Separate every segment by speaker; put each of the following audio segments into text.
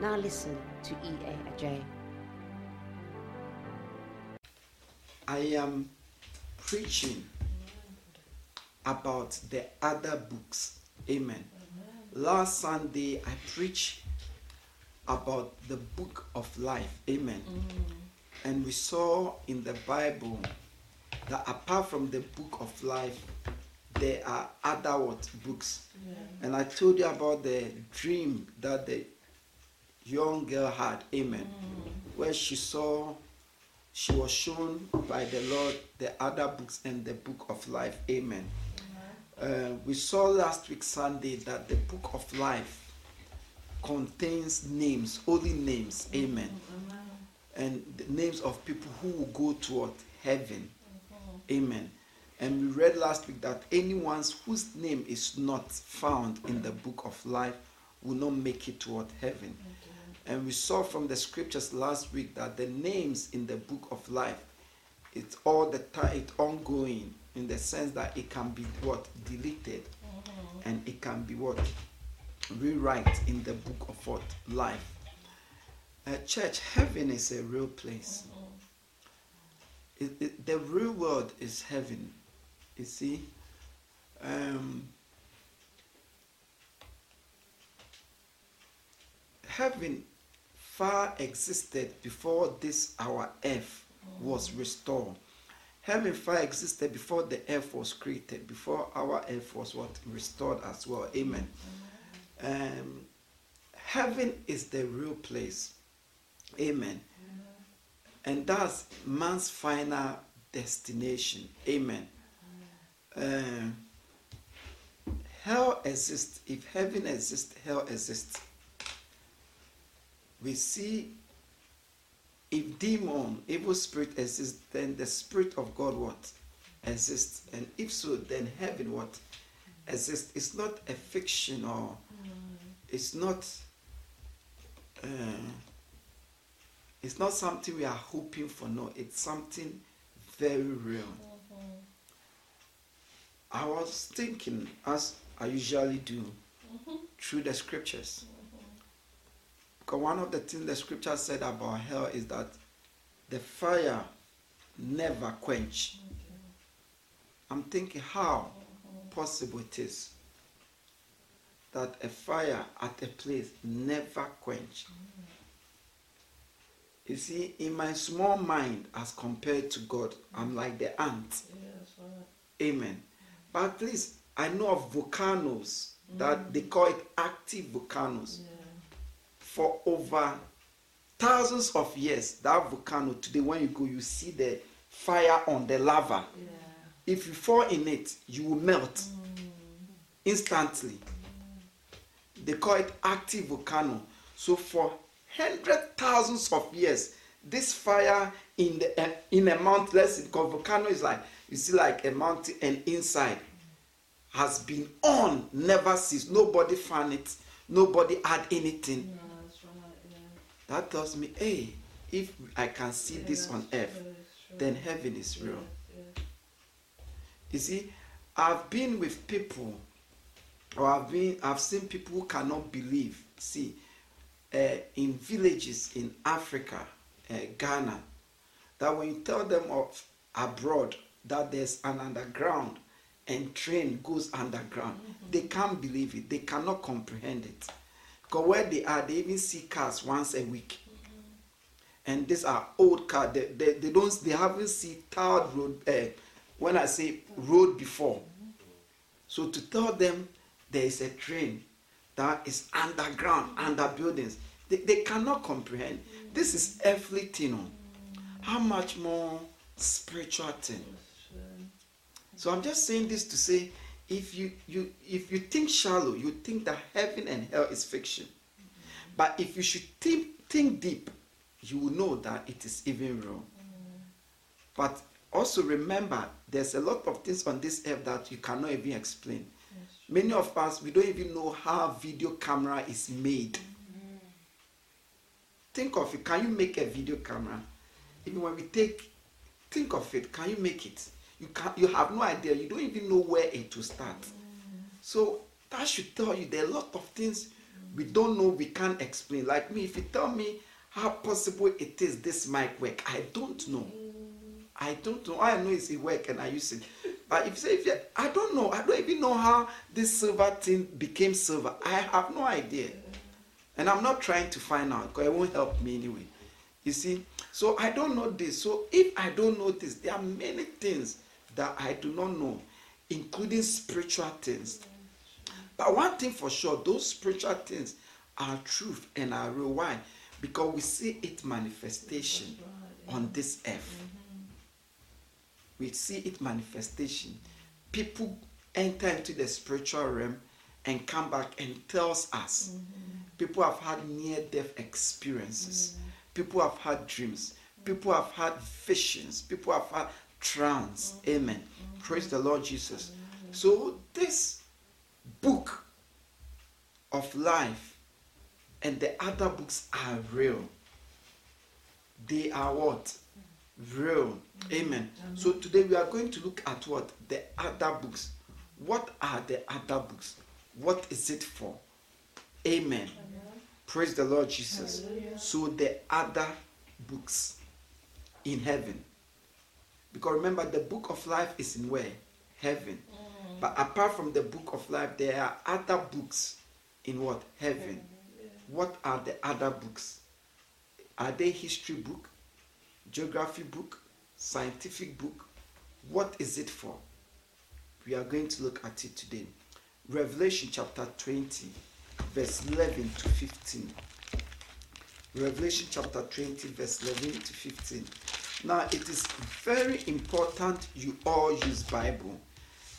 Speaker 1: Now listen to E.A. Ajay.
Speaker 2: I am preaching about the other books. Amen. Last Sunday, I preached about the book of life. Amen. Mm. And we saw in the Bible that apart from the book of life, there are other what books. And I told you about the dream that the young girl had. Amen. Mm. Where she saw she was shown by the Lord the other books and the book of life. Amen. Mm-hmm. Uh, we saw last week Sunday that the book of life contains names, holy names. Mm-hmm. Amen. Mm-hmm. And the names of people who will go toward heaven. Amen. And we read last week that anyone whose name is not found in the book of life will not make it toward heaven. And we saw from the scriptures last week that the names in the book of life, it's all the time, it's ongoing in the sense that it can be what deleted, and it can be what rewrite in the book of what life. Uh, church, heaven is a real place. It, it, the real world is heaven. You see, um, heaven far existed before this our earth was restored. Heaven far existed before the earth was created, before our earth was what restored as well. Amen. Um, heaven is the real place. Amen. And that's man's final destination. Amen. Um, hell exists. If heaven exists, hell exists we see if demon, evil spirit exists, then the spirit of God what exists, and if so, then heaven what exists. It's not a fiction or mm. it's not. Uh, it's not something we are hoping for. No, it's something very real. Mm-hmm. I was thinking, as I usually do, mm-hmm. through the scriptures. Because one of the things the scripture said about hell is that the fire never quench. I'm thinking how possible it is that a fire at a place never quench. Mm. You see, in my small mind, as compared to God, I'm mm. like the ant. Amen. But please, I know of volcanoes that mm. they call it active volcanoes for over thousands of years, that volcano, today when you go, you see the fire on the lava.
Speaker 3: Yeah.
Speaker 2: If you fall in it, you will melt
Speaker 3: Mm.
Speaker 2: instantly. They call it active volcano. So for hundred thousands of years, this fire in the uh, in a mountain, let's say, because volcano is like you see like a mountain, and inside has been on, never ceased. Nobody found it. Nobody had anything.
Speaker 3: Yeah, that's right. Yeah.
Speaker 2: That tells me, hey, if I can see
Speaker 3: Yeah,
Speaker 2: this on earth,
Speaker 3: true, true.
Speaker 2: then heaven is real.
Speaker 3: Yeah,
Speaker 2: You see, I've been with people, or I've been, I've seen people who cannot believe. See, uh, in villages in Africa, uh, Ghana, that when you tell them of abroad that there's an underground and train goes underground, they can't believe it. They cannot comprehend it. Because where they are, they even see cars once a week. And these are old cars. They, they, they don't. They haven't seen tarred road. Uh, when I say road before, so to tell them there is a train that is underground, under buildings, they, they cannot comprehend. This is earthly thing. oh. How much more spiritual thing? So I'm just saying this to say, if you you if you think shallow, you think that heaven and hell is fiction. But if you should think think deep, you will know that it is even real. But also remember, there's a lot of things on this earth that you cannot even explain. Many of us, we don't even know how video camera is made. Mm-hmm. Think of it. Can you make a video camera? Even when we take, think of it. Can you make it? You can. You have no idea. You don't even know where it will start. So that should tell you there are a lot of things we don't know. We can't explain. Like me, if you tell me how possible it is this mic work, I don't know. I don't know. All I know is it work and I use it. But if you say, if you, I don't know, I don't even know how this silver thing became silver. I have no idea. And I'm not trying to find out because it won't help me anyway. You see? So I don't know this. So if I don't know this, there are many things that I do not know, including spiritual things. But one thing for sure, those spiritual things are truth and are real. Why? Because we see its manifestation on this earth we see it manifestation. People enter into the spiritual realm and come back and tells us. People have had near-death experiences. People have had dreams. People have had visions. People have had trance. Amen. Praise the Lord Jesus. So this book of life and the other books are real. They are what? real. Amen. Amen. So today we are going to look at what? The other books. What are the other books? What is it for? Amen. Amen. Praise the Lord Jesus. Hallelujah. So the other books in heaven. Because remember, the book of life is in where? Heaven. Mm. But apart from the book of life, there are other books in what? Heaven. Yeah. What are the other books? Are they history book? geography book, scientific book. What is it for? We are going to look at it today. Revelation chapter 20, verse 11 to 15. Revelation chapter 20, verse 11 to 15. Now, it is very important you all use Bible.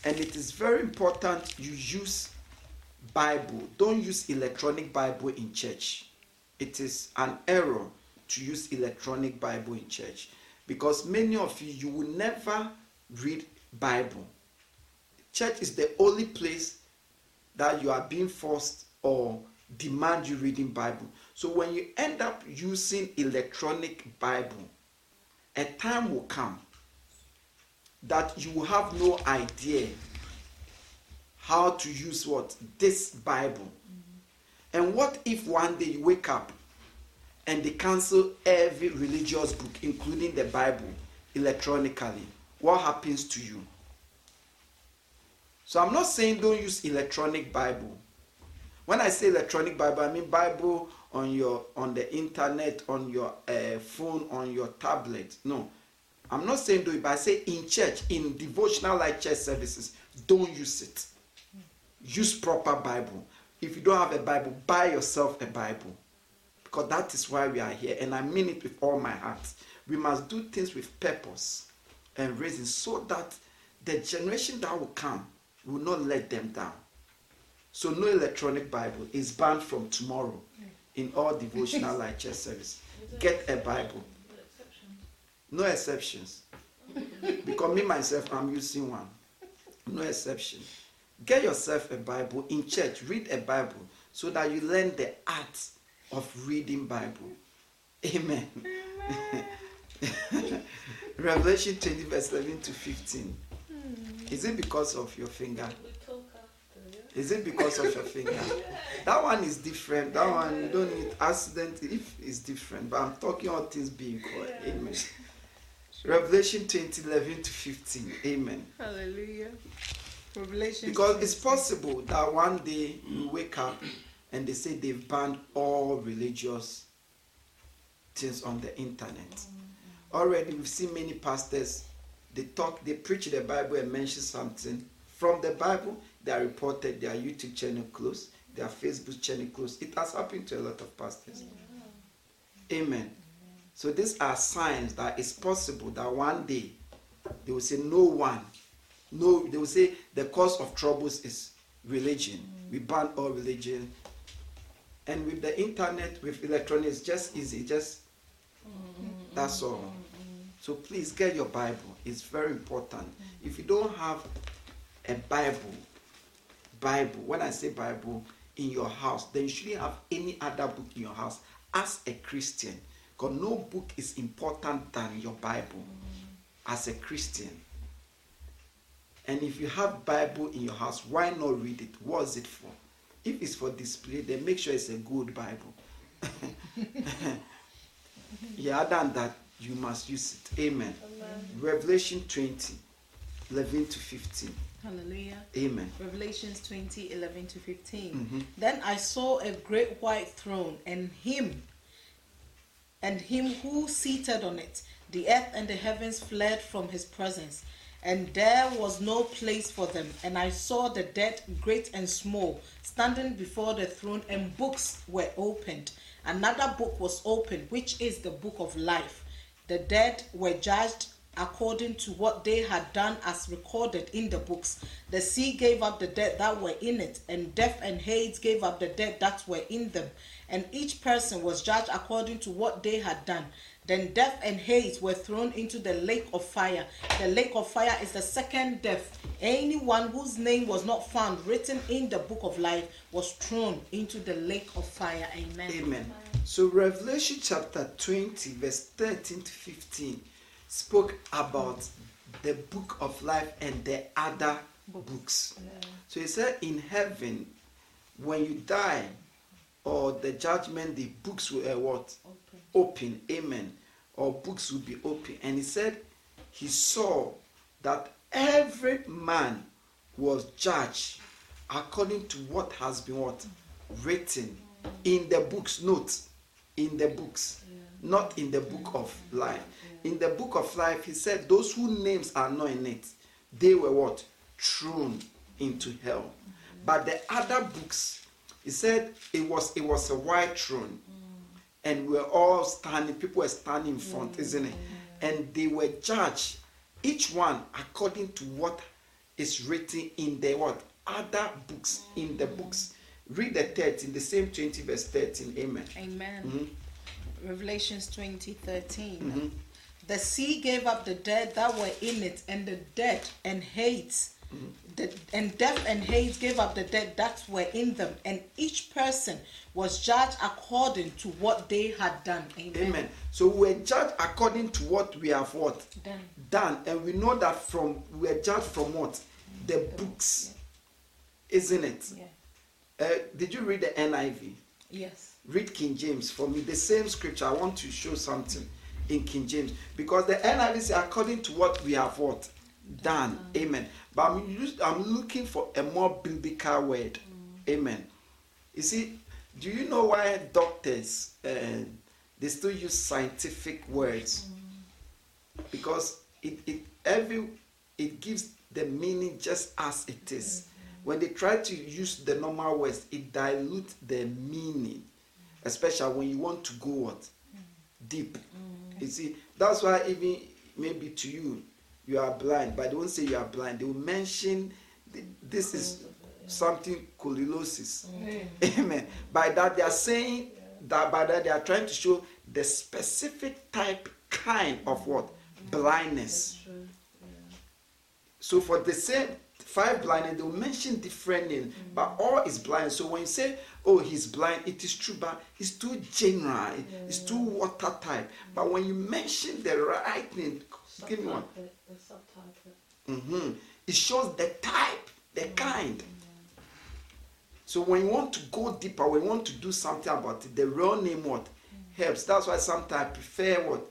Speaker 2: And it is very important you use Bible. Don't use electronic Bible in church. It is an error to use electronic Bible in church because many of you you will never read Bible. Church is the only place that you are being forced or demand you reading Bible. So when you end up using electronic Bible, a time will come that you have no idea how to use what this Bible. And what if one day you wake up and they cancel every religious book, including the Bible, electronically, what happens to you? So I'm not saying don't use electronic Bible. When I say electronic Bible, I mean Bible on your on the internet, on your uh, phone, on your tablet. No, I'm not saying do it, but I say in church, in devotional light church services, don't use it. Use proper Bible. If you don't have a Bible, buy yourself a Bible because that is why we are here, and I mean it with all my heart. We must do things with purpose and reason so that the generation that will come will not let them down. So, no electronic Bible is banned from tomorrow in all devotional light church service. Get a Bible. No exceptions. Because me myself, I'm using one. No exception. Get yourself a Bible in church. Read a Bible so that you learn the art of reading Bible. Amen. Amen. Revelation 20 verse 11 to 15. Hmm. Is it because of your finger? Is it because of your finger? That one is different. That one you don't need accident if it's different. But I'm talking all things being called. Amen. Revelation 20, 11 to 15. Amen.
Speaker 3: Hallelujah. Revelation
Speaker 2: because 20. it's possible that one day you wake up and they say they've banned all religious things on the internet. Mm-hmm. Already, we've seen many pastors. They talk, they preach the Bible and mention something from the Bible. They are reported their YouTube channel closed, their Facebook channel closed. It has happened to a lot of pastors. Yeah. Amen. Amen. So these are signs that it's possible that one day they will say no one, no. They will say the cause of troubles is religion. Mm. We ban all religion and with the internet, with electronics, just easy. Just mm-hmm. That's all. Mm-hmm. So please get your Bible. It's very important. Mm-hmm. If you don't have a Bible, Bible, when I say Bible in your house, then you shouldn't have any other book in your house as a Christian. Because no book is important than your Bible as a Christian. And if you have Bible in your house, why not read it? What is it for? If it's for display, then make sure it's a good Bible. yeah, other than that, you must use it. Amen. Revelation 20, 11 to 15.
Speaker 3: Hallelujah.
Speaker 2: Amen.
Speaker 3: Revelations 20, 11 to 15.
Speaker 2: Mhm.
Speaker 3: Then I saw a great white throne and him and him who seated on it. The earth and the heavens fled from his presence, and there was no place for them. And I saw the dead, great and small, standing before the throne, and books were opened. Another book was opened, which is the book of life. The dead were judged according to what they had done as recorded in the books. The sea gave up the dead that were in it, and death and Hades gave up the dead that were in them. And each person was judged according to what they had done. Then death and Hades were thrown into the lake of fire. The lake of fire is the second death. Anyone whose name was not found written in the book of life was thrown into the lake of fire. Amen.
Speaker 2: Amen. So Revelation chapter 20, verse 13 to 15 spoke about the book of life and the other books. So he said in heaven, when you die or the judgment, the books will uh, what?
Speaker 3: Open.
Speaker 2: Open. Amen. Or books will be open. And he said he saw that every man was judged according to what has been what written in the books. Note in the books, not in the book of life. In the book of life, he said those whose names are not in it, they were what thrown into hell. But the other books, he said it was it was a white throne, and we're all standing. People were standing in front, mm. isn't it? And they were judged, each one according to what is written in the what other books in the mm. books. Read the 13, the same 20 verse 13. Amen.
Speaker 3: Amen.
Speaker 2: Mhm.
Speaker 3: Revelations 20, 13.
Speaker 2: Mm-hmm.
Speaker 3: The sea gave up the dead that were in it, and the dead and Hades, the, and death and Hades gave up the dead that were in them, and each person was judged according to what they had done. Amen.
Speaker 2: Amen. So we're judged according to what we have what
Speaker 3: Done.
Speaker 2: done, and we know that from we're judged from what the books, isn't it?
Speaker 3: Yeah.
Speaker 2: Uh, did you read the NIV?
Speaker 3: Yes.
Speaker 2: Read King James for me. The same scripture. I want to show something in King James because the NIV is according to what we have what done. Mm. Amen. But I'm used, I'm looking for a more biblical word. Mm. Amen. You see, do you know why doctors uh, they still use scientific words? Mm. Because it, it every it gives the meaning just as it mm-hmm. is. When they try to use the normal words, it dilutes the meaning, especially when you want to go what deep. You see, that's why even maybe to you, you are blind, but they won't say you are blind. They will mention th- this is something collosis. Mm. Amen. By that they are saying that by that they are trying to show the specific type kind of what blindness. So for the same five blindness, they will mention different names, but all is blind. So when you say, "Oh, he's blind," it is true, but it's too general. It's too water type. But when you mention the right name, give me one. hmm It shows the type, the kind. So when you want to go deeper, when you want to do something about it, the real name what helps. That's why sometimes I prefer what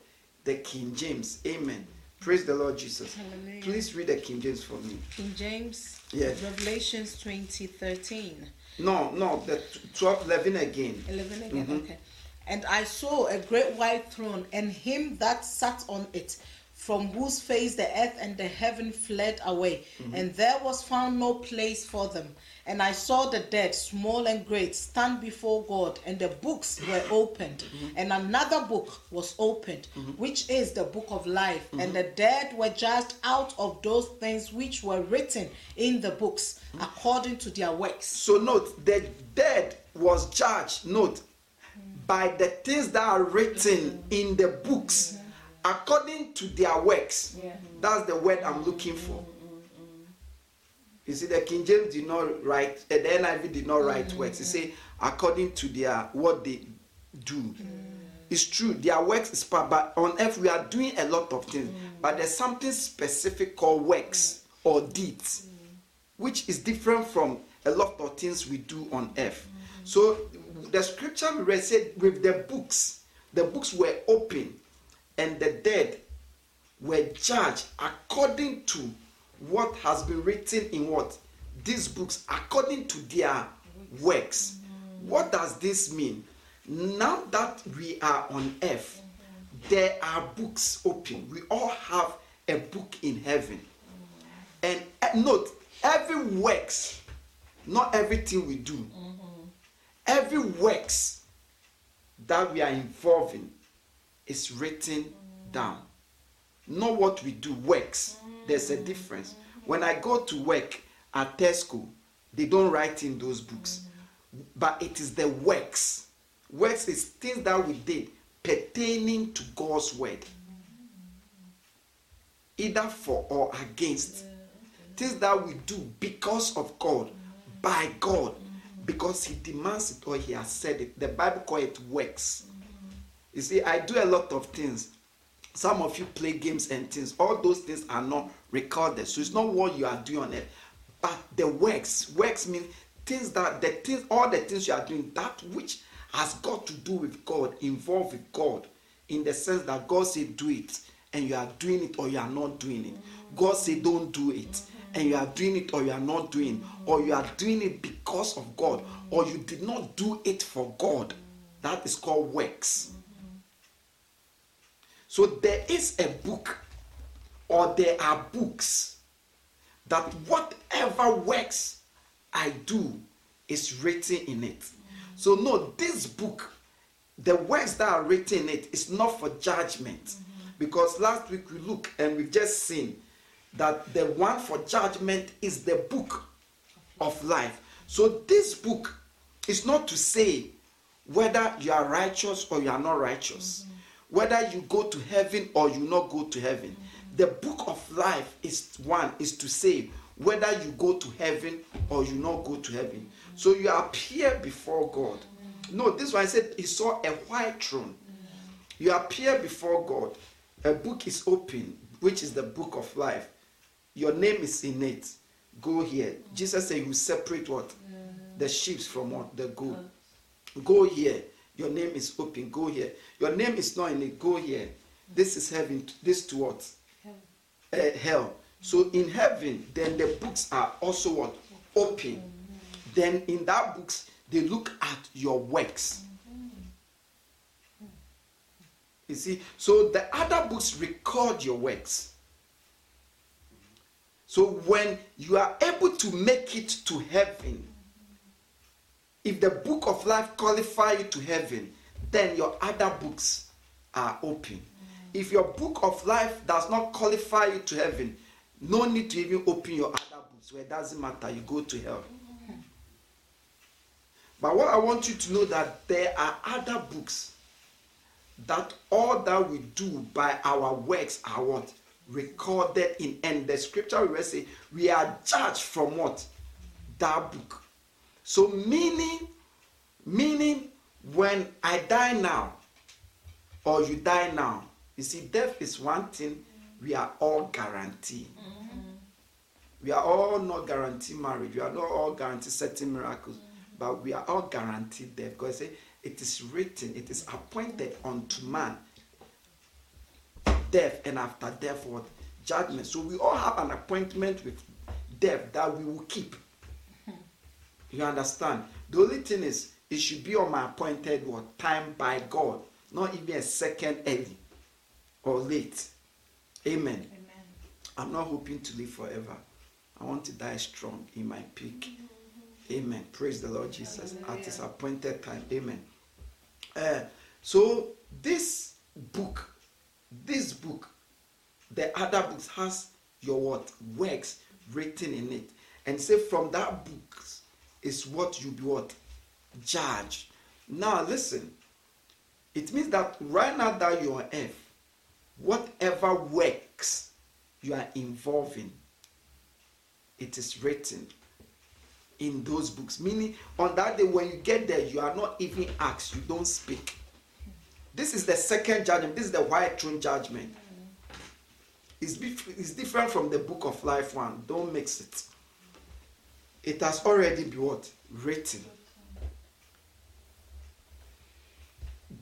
Speaker 2: the King James. Amen. Praise the Lord Jesus.
Speaker 3: Hallelujah.
Speaker 2: Please read the King James for me.
Speaker 3: King James,
Speaker 2: Yes.
Speaker 3: Revelations 20, 13.
Speaker 2: No, no, the tw- 12, 11 again.
Speaker 3: 11 again,
Speaker 2: Mhm.
Speaker 3: okay. And I saw a great white throne, and him that sat on it, from whose face the earth and the heaven fled away, mm-hmm. and there was found no place for them. And I saw the dead, small and great, stand before God, and the books were mm-hmm. opened. Mm-hmm. And another book was opened, which is the book of life. And the dead were judged out of those things which were written in the books, according to their works.
Speaker 2: So note, the dead was judged, note, mm. by the things that are written in the books according to their works.
Speaker 3: Yeah.
Speaker 2: That's the word I'm looking for. You see, the King James did not write, uh, the NIV did not write mm-hmm. works. He say according to their what they do. Mm. It's true, their works is part, but on earth we are doing a lot of things. Mm. But there's something specific called works or deeds, mm. which is different from a lot of things we do on earth. So the scripture we read said with the books, the books were open, and the dead were judged according to what has been written in what? These books according to their works. What does this mean? Now that we are on earth there are books open. We all have a book in heaven. And uh, note every works not everything we do every works that we are involved in is written down. Not what we do works. There's a difference. When i go to work at tesco they don't write in those books. But it is the works. Works is things that we did pertaining to god's word. Either for or against. Things that we do because of god by god. Because he demands it or he has said it. The bible call it works you see i do a lot of things some of you play games and things. All those things are not recorded. So it's not what you are doing on it. But the works, works mean things that the things, all the things you are doing, that which has got to do with God, involved with God, in the sense that God said do it, and you are doing it or you are not doing it. God said don't do it, and you are doing it or you are not doing, or you are doing it because of God, or you did not do it for God. That is called works. So there is a book, or there are books, that whatever works I do is written in it. So, no, this book, the works that are written in it is not for judgment. Mm-hmm. Because last week we look and we've just seen that the one for judgment is the book of life. So, this book is not to say whether you are righteous or you are not righteous mm-hmm. Whether you go to heaven or you not go to heaven. The book of life is one is to say whether you go to heaven or you not go to heaven. So you appear before God. No, this one I said he saw a white throne. You appear before God. A book is open, which is the book of life. Your name is in it. Go here. Jesus said you separate what? The sheep from what? The goat. Go here. Your name is open. Go here. Your name is not in it. Go here. This is heaven. This to what? Uh, hell. So in heaven, then the books are also what? Open. Then in that books, they look at your works. You see, so the other books record your works. So when you are able to make it to heaven, if the book of life qualify you to heaven, then your other books are open. If your book of life does not qualify you to heaven, no need to even open your other books. Where it doesn't matter, you go to hell. But what I want you to know that there are other books that all that we do by our works are what recorded in and the scripture will say we are judged from what that book so meaning meaning when i die now or you die now you see death is one thing we are all guaranteed mm-hmm. we are all not guaranteed marriage. We are not all guaranteed certain miracles mm-hmm. but we are all guaranteed death. Because it, it is written it is appointed unto man death and after death what judgment. So we all have an appointment with death that we will keep. You understand the only thing is it should be on my appointed what? Time by god not even a second early or late. Amen,
Speaker 3: Amen.
Speaker 2: i'm not hoping to live forever. I want to die strong in my peak. Amen. Praise the lord jesus at his appointed time. Amen. Uh, so this book this book the other books has your what? Works written in it. And say from that book is what you be what judged now listen it means that right now that you're on earth whatever works you are involved in, it is written in those books. Meaning, on that day when you get there, you are not even asked, you don't speak. This is the second judgment. This is the white throne judgment. It's, it's different from the book of life one. Don't mix it. It has already been what? Written.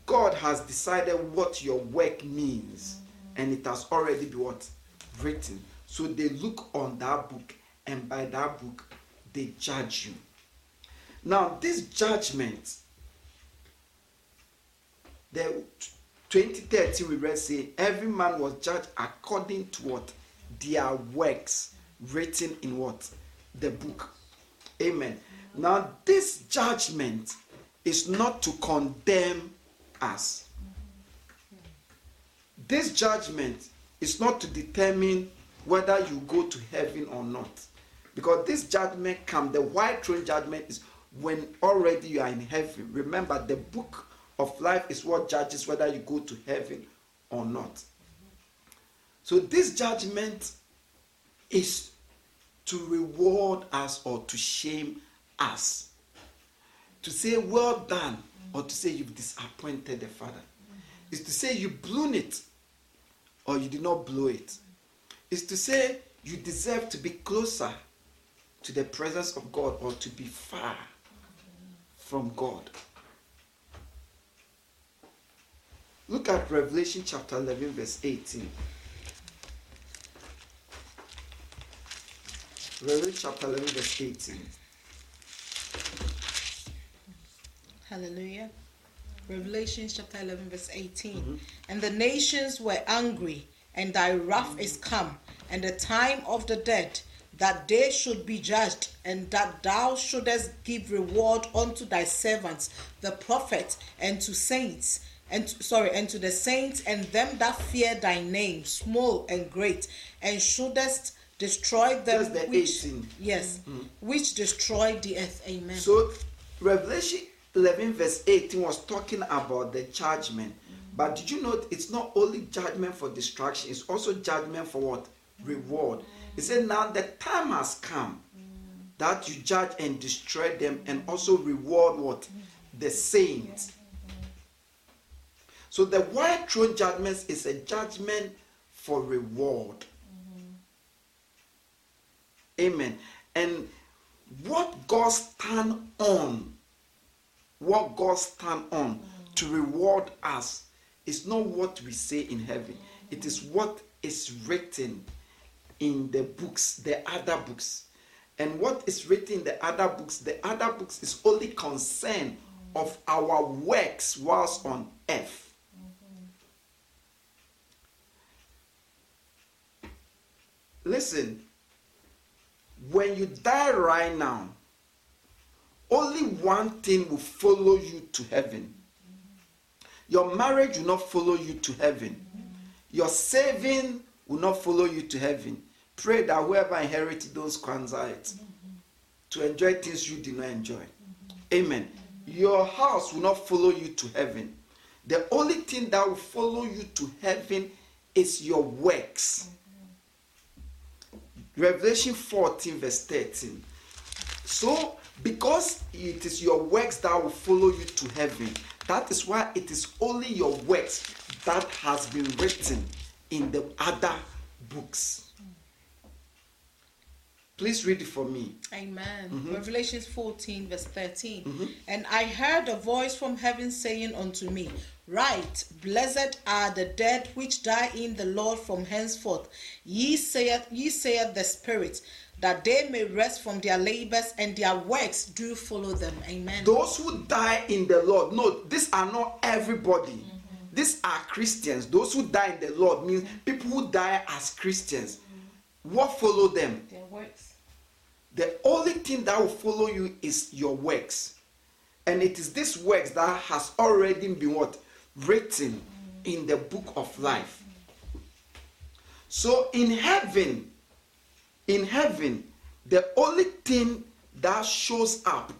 Speaker 2: God has decided what your work means, and it has already been what? Written. So they look on that book, and by that book, they judge you. Now, this judgment, the 2030 we read say every man was judged according to what their works written in what the book amen. Now this judgment is not to condemn us. This judgment is not to determine whether you go to heaven or not. Because this judgment come the white throne judgment is when already you are in heaven. Remember the book of life is what judges whether you go to heaven or not. So this judgment is to reward us or to shame us. To say well done or to say you've disappointed the Father. Is to say you blew it or you did not blow it. Is to say you deserve to be closer to the presence of God or to be far from God. Look at Revelation chapter 11, verse 18. Revelation chapter 11, verse 18.
Speaker 3: Hallelujah. Revelation chapter 11, verse 18. Mm-hmm. And the nations were angry, and thy wrath is come, and the time of the dead, that they should be judged, and that thou shouldest give reward unto thy servants, the prophets, and to saints and sorry, and to the saints and them that fear thy name, small and great, and shouldest destroy them
Speaker 2: the which 18.
Speaker 3: yes, mm-hmm. which destroyed the earth. Amen.
Speaker 2: So Revelation 11 verse 18 was talking about the judgment. Mm-hmm. But did you know it's not only judgment for destruction, it's also judgment for what? Reward. Mm-hmm. It said now the time has come that you judge and destroy them and also reward what? The saints so the white throne judgment is a judgment for reward. Amen. And what God stand on, what God stand on mm-hmm. to reward us is not what we say in heaven. Mm-hmm. It is what is written in the books, the other books. And what is written in the other books, the other books is only concern of our works whilst on earth. Listen, when you die right now, only one thing will follow you to heaven. Your marriage will not follow you to heaven. Your saving will not follow you to heaven. Pray that whoever inherited those it to enjoy things you did not enjoy. Amen. Your house will not follow you to heaven. The only thing that will follow you to heaven is your works. Revelation 14, verse 13. So, because it is your works that will follow you to heaven, that is why it is only your works that has been written in the other books. Please read it for me.
Speaker 3: Amen. Mm-hmm. Revelation 14, verse 13. Mm-hmm. And I heard a voice from heaven saying unto me, Right, blessed are the dead which die in the Lord from henceforth. Ye saith, ye saith the Spirit, that they may rest from their labors and their works do follow them. Amen.
Speaker 2: Those who die in the Lord, no, these are not everybody. Mm-hmm. These are Christians. Those who die in the Lord means people who die as Christians. Mm-hmm. What follow them?
Speaker 3: Their works.
Speaker 2: The only thing that will follow you is your works. And it is this works that has already been what? Written in the book of life. So in heaven, in heaven, the only thing that shows up,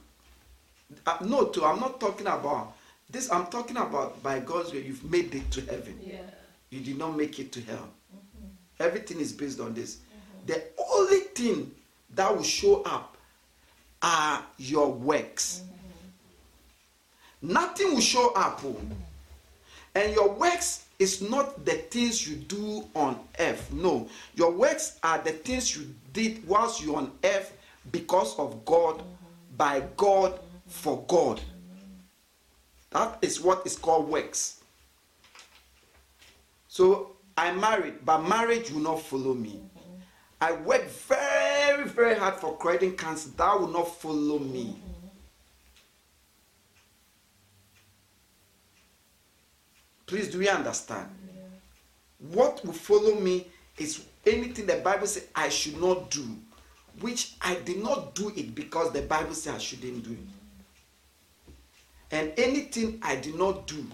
Speaker 2: uh, no, to, I'm not talking about this, I'm talking about by God's way, you've made it to heaven.
Speaker 3: Yeah.
Speaker 2: you did not make it to hell. Mm-hmm. Everything is based on this. Mm-hmm. The only thing that will show up are your works. Mm-hmm. Nothing will show up. oh. And your works is not the things you do on earth. No. Your works are the things you did whilst you're on earth because of God, by God, for God. That is what is called works. So I married, but marriage will not follow me. I work very, very hard for creating cancer. That will not follow me. Please, do we understand? What will follow me is anything the Bible says I should not do, which I did not do it because the Bible says I shouldn't do it. And anything I did not do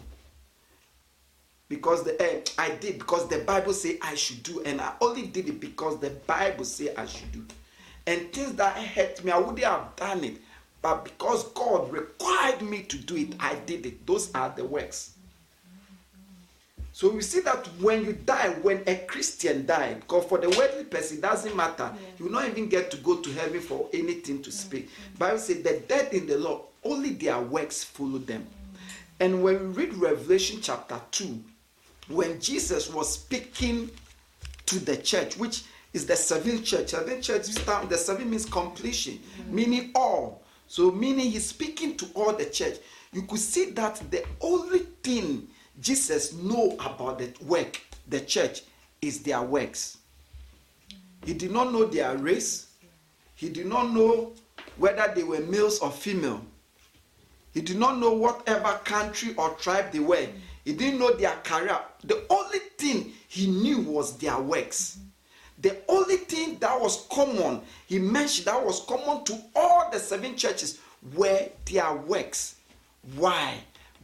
Speaker 2: because the eh, I did because the Bible say I should do, and I only did it because the Bible say I should do. And things that hurt me, I wouldn't have done it, but because God required me to do it, I did it. Those are the works. So we see that when you die, when a Christian died, because for the worldly person it doesn't matter, you will not even get to go to heaven for anything to speak. Mm-hmm. Bible says the dead in the Lord, only their works follow them. Mm-hmm. And when we read Revelation chapter 2, when Jesus was speaking to the church, which is the seventh church, seventh church the seven means completion, mm-hmm. meaning all. So meaning he's speaking to all the church. You could see that the only thing Jesus know about the work, the church, is their works. He did not know their race. He did not know whether they were males or female. He did not know whatever country or tribe they were. He didn't know their career. The only thing he knew was their works. The only thing that was common, he mentioned that was common to all the seven churches were their works. Why?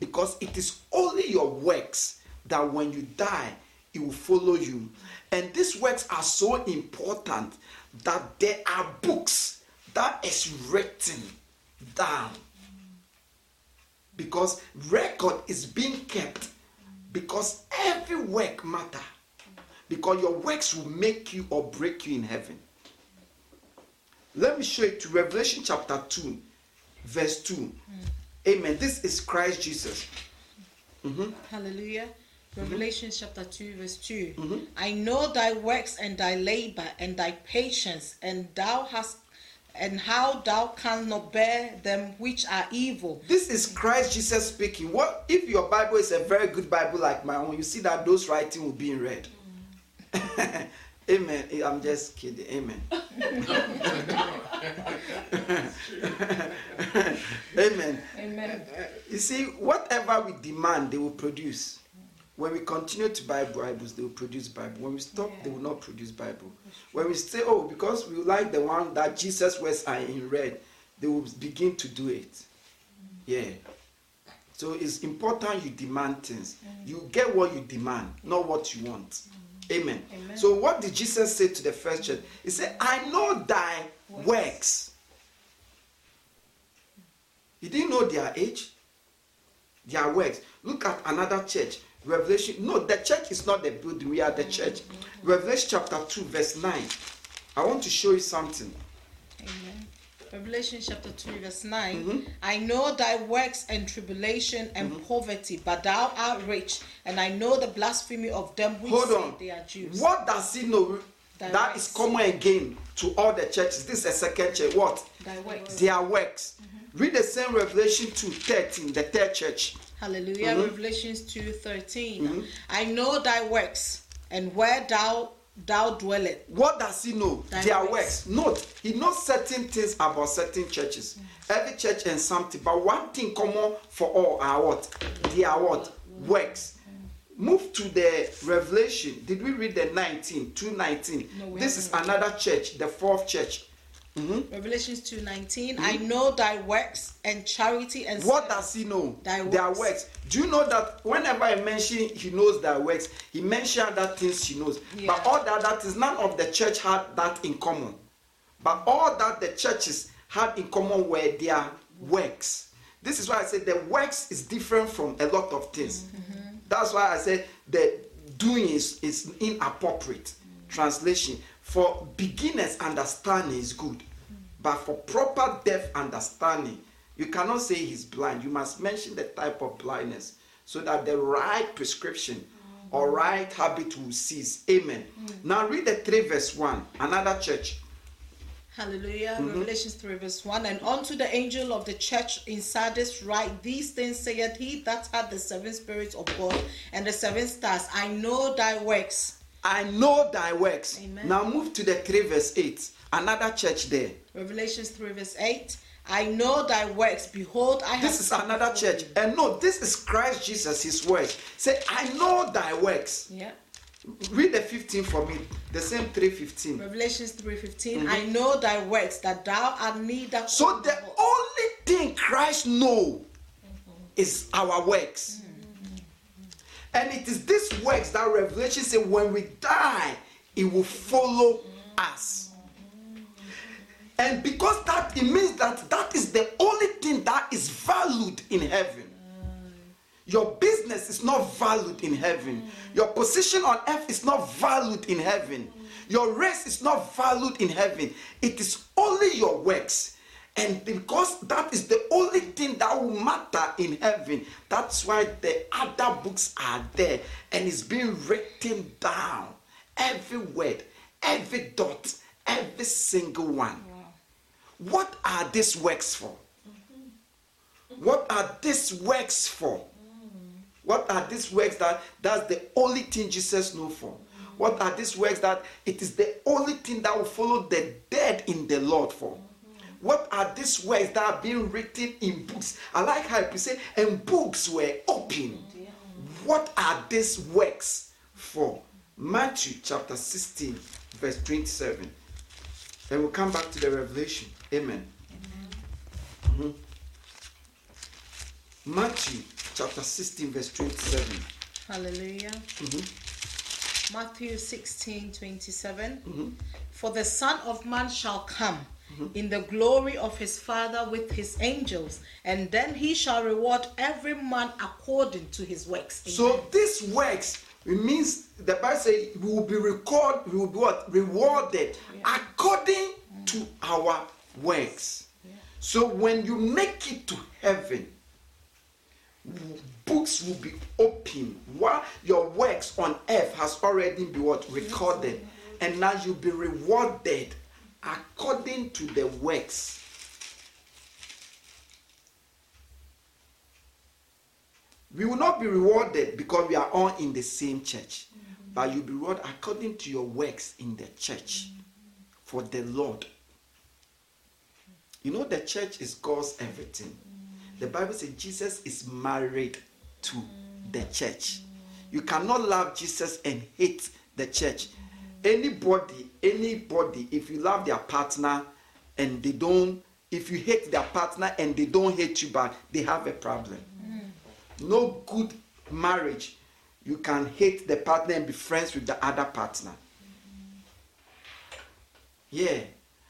Speaker 2: Because it is only your works that when you die, it will follow you. And these works are so important that there are books that is written down. Because record is being kept. Because every work matter. Because your works will make you or break you in heaven. Let me show it to revelation chapter 2 verse 2 hmm. Amen this is christ jesus
Speaker 3: Hallelujah.
Speaker 2: Mm-hmm.
Speaker 3: Revelation chapter 2, verse 2. I know thy works and thy labor and thy patience, and thou hast and how thou canst not bear them which are evil.
Speaker 2: this is christ jesus speaking what if your bible is a very good bible like my own you see that those writing will be in red amen i'm just kidding amen amen
Speaker 3: Amen.
Speaker 2: You see, whatever we demand, they will produce. When we continue to buy Bibles, they will produce Bible. When we stop, they will not produce Bible. When we say, oh, because we like the one that Jesus words are in red, they will begin to do it. Yeah. So it's important you demand things. You get what you demand, not what you want. Amen.
Speaker 3: Amen.
Speaker 2: So what did Jesus say to the first church? He said, I know thy works. He didn't know their age, their works. Look at another church. Revelation. No, the church is not the building. We are the church. Mm-hmm. Revelation chapter 2, verse 9. I want to show you something.
Speaker 3: Amen. Revelation chapter 2, verse 9.
Speaker 2: Mm-hmm.
Speaker 3: I know thy works and tribulation and poverty, but thou art rich, and I know the blasphemy of them which
Speaker 2: Hold
Speaker 3: say
Speaker 2: on.
Speaker 3: they are Jews.
Speaker 2: What does he know?
Speaker 3: Thy
Speaker 2: that
Speaker 3: works.
Speaker 2: is common again to all the churches. This is a second church. What?
Speaker 3: Thy works.
Speaker 2: Their works. Read the same Revelation 2, 13, the third church.
Speaker 3: Hallelujah.
Speaker 2: Mm-hmm.
Speaker 3: Revelations 2 13. I know thy works, and where thou thou dwellest.
Speaker 2: What does he know?
Speaker 3: Thy
Speaker 2: Their
Speaker 3: works.
Speaker 2: works. Note, he knows certain things about certain churches. Every church and something. But one thing common for all are what? Their what? Works. Move to the Revelation. Did we read the 19? 219.
Speaker 3: No,
Speaker 2: this is another church, the fourth church.
Speaker 3: Revelations 2 19. I know thy works and charity and
Speaker 2: Mm-hmm. What does he know?
Speaker 3: Thy
Speaker 2: Their
Speaker 3: works.
Speaker 2: works. Do you know that whenever I mention he knows their works, he mentioned that things he knows. But all that that is none of the church had that in common. But all that the churches had in common were their works. This is why I said the works is different from a lot of things.
Speaker 3: Mm-hmm.
Speaker 2: That's why I said the doing is, is inappropriate. Translation For beginners, understanding is good, but for proper deaf understanding, you cannot say he's blind. You must mention the type of blindness so that the right prescription or right habit will cease. Amen. Now read the 3 verse 1. Another church.
Speaker 3: Hallelujah.
Speaker 2: Mm-hmm.
Speaker 3: Revelations 3, verse 1. And unto the angel of the church in Sardis write, These things saith he that hath the seven spirits of God and the seven stars. I know thy works.
Speaker 2: I know thy works.
Speaker 3: Amen.
Speaker 2: Now move to the 3 verse 8. Another church there.
Speaker 3: Revelations 3, verse 8. I know thy works. Behold, I have.
Speaker 2: This is another church. And no, this is Christ Jesus, his words. Say, I know thy works.
Speaker 3: Yeah.
Speaker 2: Read the 15 for me. The same 315.
Speaker 3: Revelations 3:15 I know thy works that thou art neither
Speaker 2: Mm-hmm. So the only thing Christ know is our works. And it is this works that Revelation say when we die, it will follow us. And because that it means that that is the only thing that is valued in heaven. Your business is not valued in heaven. Your position on earth is not valued in heaven. Your race is not valued in heaven. It is only your works. And because that is the only thing that will matter in heaven, that's why the other books are there and it's being written down. Every word, every dot, every single one. What are these works for? Mm-hmm. What are these works for? Mm. What are these works that that's the only thing Jesus knows for? Mm. What are these works that it is the only thing that will follow the dead in the Lord for? What are these works that are being written in books? I like how you say, and books were opened. What are these works for? Matthew chapter 16, verse 27. Then we'll come back to the revelation. Amen. Mhm. Matthew chapter 16, verse 27.
Speaker 3: Hallelujah.
Speaker 2: Mm-hmm.
Speaker 3: Matthew 16 27. For the Son of Man shall come Mm-hmm. in the glory of his Father with his angels, and then he shall reward every man according to his works.
Speaker 2: So this works it means the Bible says we will be record we will be what? Rewarded according mm. to our works. So when you make it to heaven, books will be open. While your works on earth has already been what? Recorded, and now you'll be rewarded according to the works. We will not be rewarded because we are all in the same church, but you'll be rewarded according to your works in the church for the Lord. You know, the church is God's everything. The Bible says Jesus is married to the church. You cannot love Jesus and hate the church. Anybody, anybody, if you love their partner and they don't, if you hate their partner and they don't hate you back, they have a problem. Mm. No good marriage. You can hate the partner and be friends with the other partner. Mm. Yeah.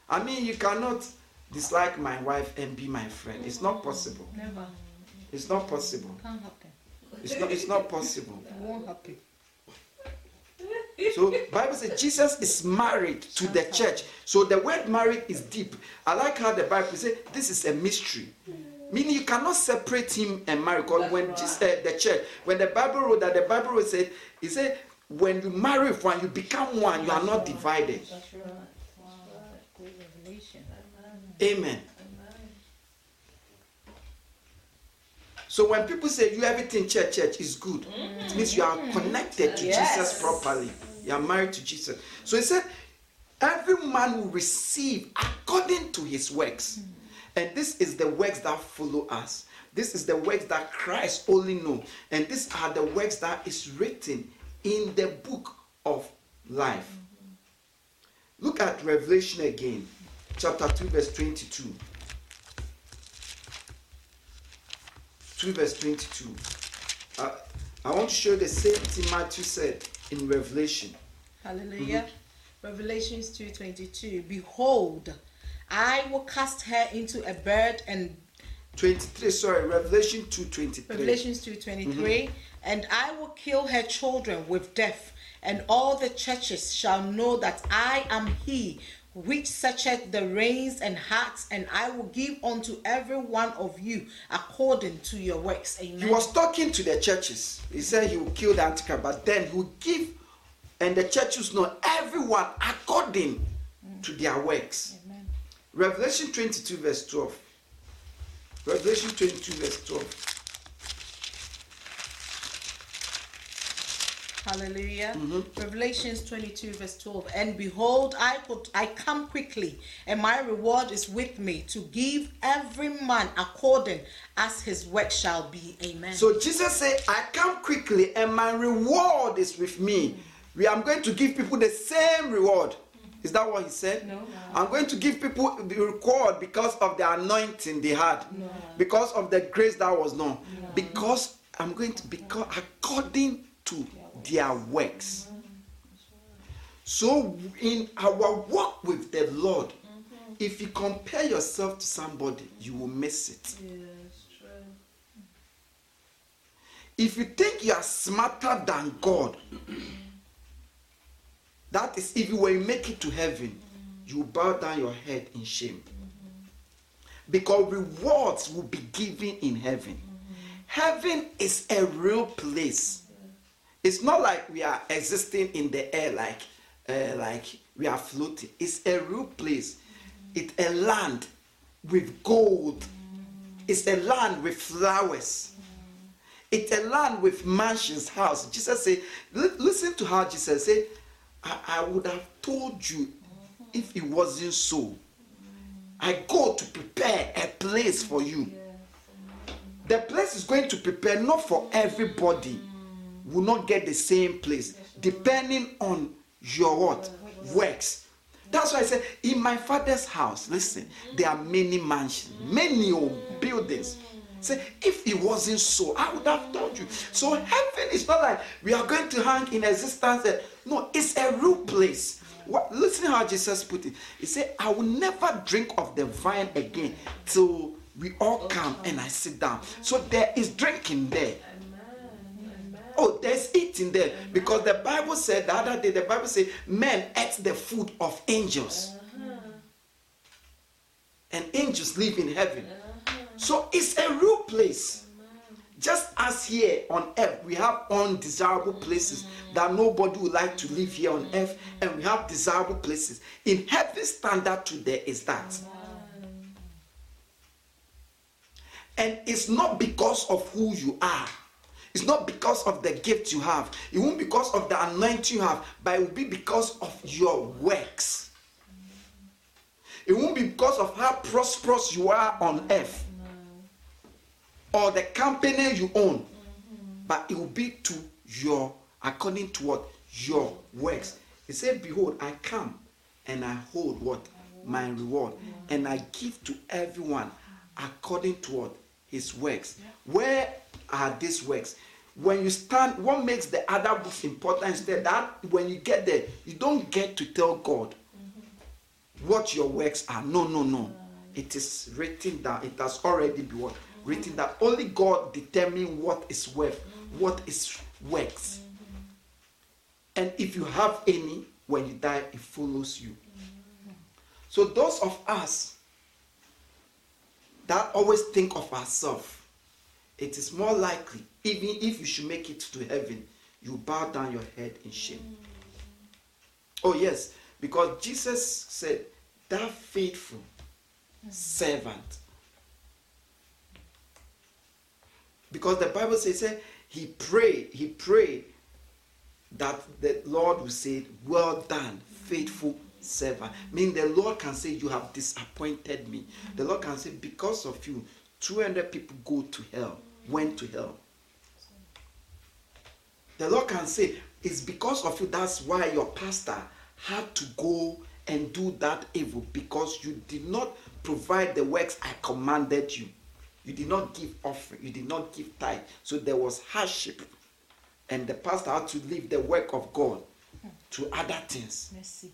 Speaker 2: I mean, you cannot dislike my wife and be my friend. It's not possible.
Speaker 3: Never.
Speaker 2: It's not possible.
Speaker 3: Can't happen.
Speaker 2: It's not, it's not possible.
Speaker 3: It won't happen.
Speaker 2: So Bible says Jesus is married to the church. So the word married is deep. I like how the Bible says this is a mystery. Meaning you cannot separate him and marry. Because when Jesus, uh, the church, when the Bible wrote that, the Bible said, he said, when you marry one, you become one. You are not divided.
Speaker 3: That's right. Wow. Great revelation.
Speaker 2: Amen. So when people say you have everything church church is good, it means you are mm. connected to
Speaker 1: Yes.
Speaker 2: Jesus properly. You are married to Jesus. So he said, every man will receive according to his works. Mm. And this is the works that follow us. This is the works that Christ only know. And these are the works that is written in the book of life. Mm-hmm. Look at Revelation again, chapter 2, verse 22. 2 verse 22. Uh, I want to show the same thing Matthew said in Revelation.
Speaker 3: Hallelujah. Revelations 2:22. Behold, I will cast her into a bird and
Speaker 2: 23, sorry, Revelation 2.23.
Speaker 3: Revelations 2:23 and I will kill her children with death and all the churches shall know that I am he which searcheth the reins and hearts and I will give unto every one of you according to your works amen
Speaker 2: He was talking to the churches. He said he will kill the Antichrist, but then he will give, and the churches know everyone according to their works.
Speaker 3: amen
Speaker 2: Revelation 22, verse 12. Revelation 22, verse 12.
Speaker 3: Hallelujah. Mm-hmm. Revelations 22, verse 12. And behold, I put I come quickly, and my reward is with me to give every man according as his work shall be. Amen.
Speaker 2: So Jesus said, I come quickly, and my reward is with me. We am going to give people the same reward. Is that what he said?
Speaker 3: No.
Speaker 2: I'm going to give people the reward because of the anointing they had, because of the grace that was known, because I'm going to because according to their works. So in our walk with the Lord, if you compare yourself to somebody, you will miss it. If you think you are smarter than God, that is if you will make it to heaven, you bow down your head in shame. Because rewards will be given in heaven. Heaven is a real place. It's not like we are existing in the air like uh, like we are floating. It's a real place. It's a land with gold. It's a land with flowers. It's a land with mansions, house. Jesus said, listen to how Jesus said, I, I would have told you if it wasn't so. I go to prepare a place for you. The place is going to prepare not for everybody. Will not get the same place depending on your what works. That's why I said in my father's house. Listen, there are many mansions, many old buildings. Say if it wasn't so, I would have told you. So heaven is not like we are going to hang in existence. No, it's a real place. What, listen how Jesus put it. He said, "I will never drink of the vine again till we all come and I sit down." So there is drinking there. Oh, there's eating there because the Bible said the other day, the Bible said men ate the food of angels. And angels live in heaven. So it's a real place. Just as here on earth, we have undesirable places that nobody would like to live here on earth, and we have desirable places. In heaven, standard today is that. And it's not because of who you are. It's not because of the gift you have. It won't be because of the anointing you have, but it will be because of your works. It won't be because of how prosperous you are on earth or the company you own, but it will be to your, according to what? Your works. He said, Behold, I come and I hold what? My reward. And I give to everyone according to what? His works. Where are these works? When you stand, what makes the other books important is that, that when you get there, you don't get to tell God what your works are. No, no, no. Mm. It is written down. It has already been what? written that Only God determines what is worth, mm. what is works. Mm-hmm. And if you have any, when you die, it follows you. Mm-hmm. So those of us that always think of ourselves, it is more likely, even if you should make it to heaven, you bow down your head in shame. Oh, yes, because Jesus said, That faithful servant. Because the Bible says, eh, he prayed, he prayed that the Lord will say, Well done, faithful servant. Meaning the Lord can say, You have disappointed me. The Lord can say, Because of you, 200 people go to hell, went to hell. The Lord can say, It's because of you, that's why your pastor had to go and do that evil because you did not provide the works I commanded you. You did not give offering, you did not give tithe. So there was hardship. And the pastor had to leave the work of God to other things.
Speaker 3: Mercy.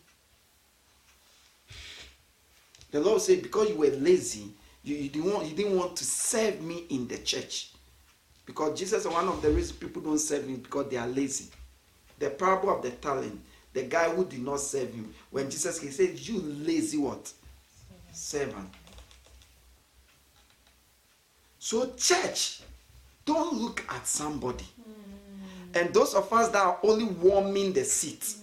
Speaker 2: The Lord said, Because you were lazy, you, you didn't want you didn't want to serve me in the church. Because Jesus one of the reasons people don't serve him because they are lazy. The parable of the talent, the guy who did not serve him, when Jesus he said, You lazy what? Servant. So, church, don't look at somebody. And those of us that are only warming the seat,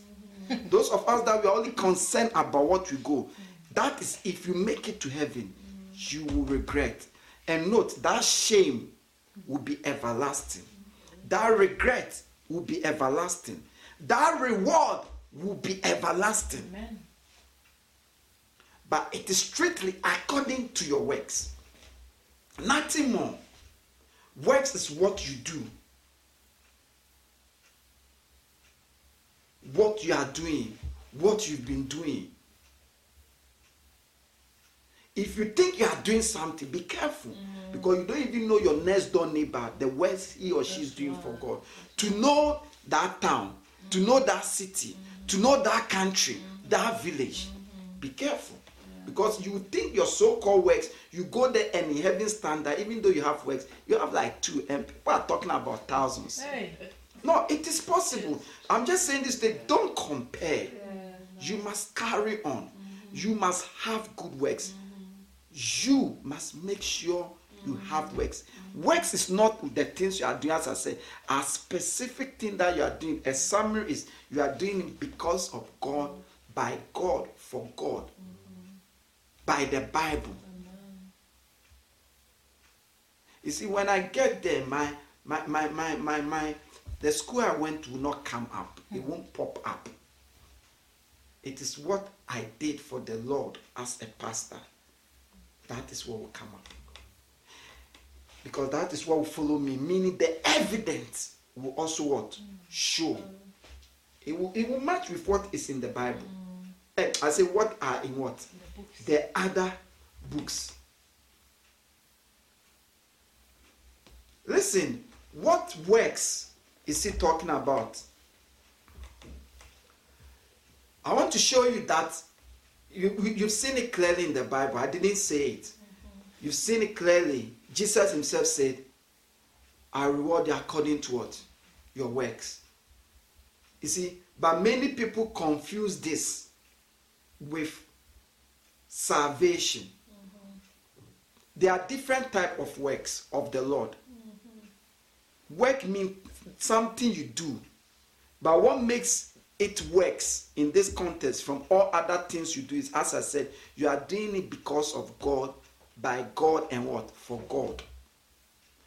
Speaker 2: those of us that we are only concerned about what we go, that is if you make it to heaven, you will regret. And note that shame will be everlasting. That regret will be everlasting. That reward will be everlasting.
Speaker 3: Amen.
Speaker 2: But it is strictly according to your works. Nothing more. Works is what you do. What you are doing, what you've been doing. If you think you are doing something, be careful. Mm-hmm. Because you don't even know your next door neighbor, the works he or she is doing for God. To know that town, to mm-hmm. know that city, to know that country, mm-hmm. that village, be careful. Because you think your so-called works, you go there and in heaven standard, even though you have works, you have like two, and people are talking about thousands.
Speaker 3: Hey.
Speaker 2: No, it is possible. I'm just saying this thing. Don't compare. You must carry on. You must have good works. You must make sure you have mm. works. Works is not the things you are doing, as I said, a specific thing that you are doing. A summary is you are doing it because of God, by God, for God, mm-hmm. by the Bible. You see, when I get there, my my my my my, my the school I went to will not come up. It won't pop up. It is what I did for the Lord as a pastor. That is what will come up. Because that is what will follow me, meaning the evidence will also what? Show. It will, it will match with what is in the Bible. Eh, I say what are in what? The other books. Listen, what works is he talking about? I want to show you that you, you- you've seen it clearly in the Bible. I didn't say it. Mm-hmm. You've seen it clearly. Jesus himself said, I reward you according to what? Your works. You see, but many people confuse this with salvation. Mm-hmm. There are different type of works of the Lord. Mm-hmm. Work means something you do. But what makes it works in this context from all other things you do is, as I said, you are doing it because of God, by God, and what? For God.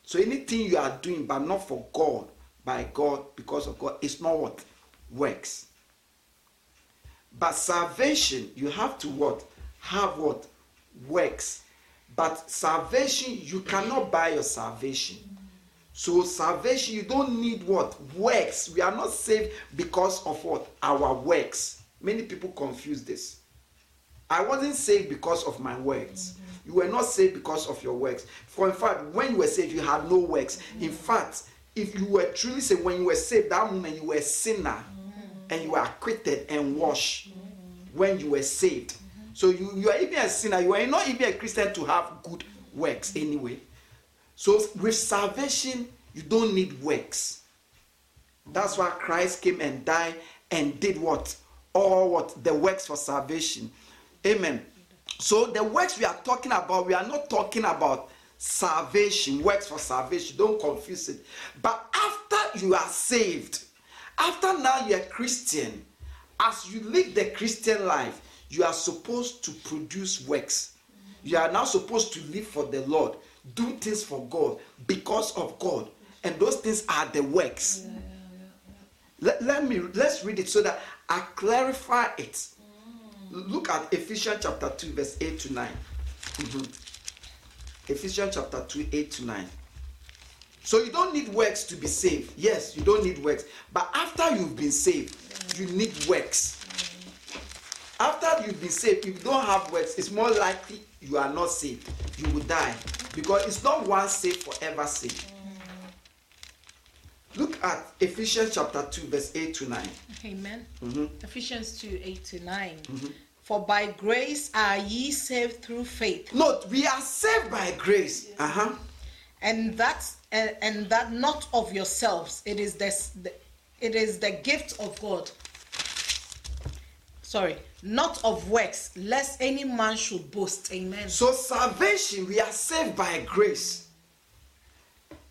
Speaker 2: So anything you are doing, but not for God, by God, because of God, it's not what? Works. But salvation, you have to what? Have what? Works. But salvation, you cannot buy your salvation. So salvation, you don't need what? Works. We are not saved because of what? Our works. Many people confuse this. I wasn't saved because of my works. Mm-hmm. You were not saved because of your works. For in fact, when you were saved, you had no works. In mm-hmm. fact, if you were truly saved, when you were saved, that moment you were a sinner mm-hmm. and you were acquitted and washed when you were saved. So you, you are even a sinner. You are not even a Christian to have good works anyway. So with salvation, you don't need works. That's why Christ came and died and did what? All what? The works for salvation. Amen. So the works we are talking about, we are not talking about salvation, works for salvation. Don't confuse it. But after you are saved, after now you're Christian, as you live the Christian life, you are supposed to produce works. You are now supposed to live for the Lord, do things for God because of God. And those things are the works. Let, let me let's read it so that I clarify it. Look at Ephesians chapter 2, verse 8 to 9. Mhm. Ephesians chapter 2, 8 to 9. So you don't need works to be saved. Yes, you don't need works. But after you've been saved, you need works. After you've been saved, if you don't have works, it's more likely you are not saved. You will die. Because it's not once saved, forever saved. Look at Ephesians chapter 2, verse 8 to 9.
Speaker 3: Amen.
Speaker 2: Mhm.
Speaker 3: Ephesians 2 8 to 9. For by grace are ye saved through faith,
Speaker 2: Note, we are saved by grace. Uh-huh.
Speaker 3: and that and, and that not of yourselves. It is the, it is the gift of God. Sorry, not of works, lest any man should boast. Amen.
Speaker 2: So salvation, we are saved by grace.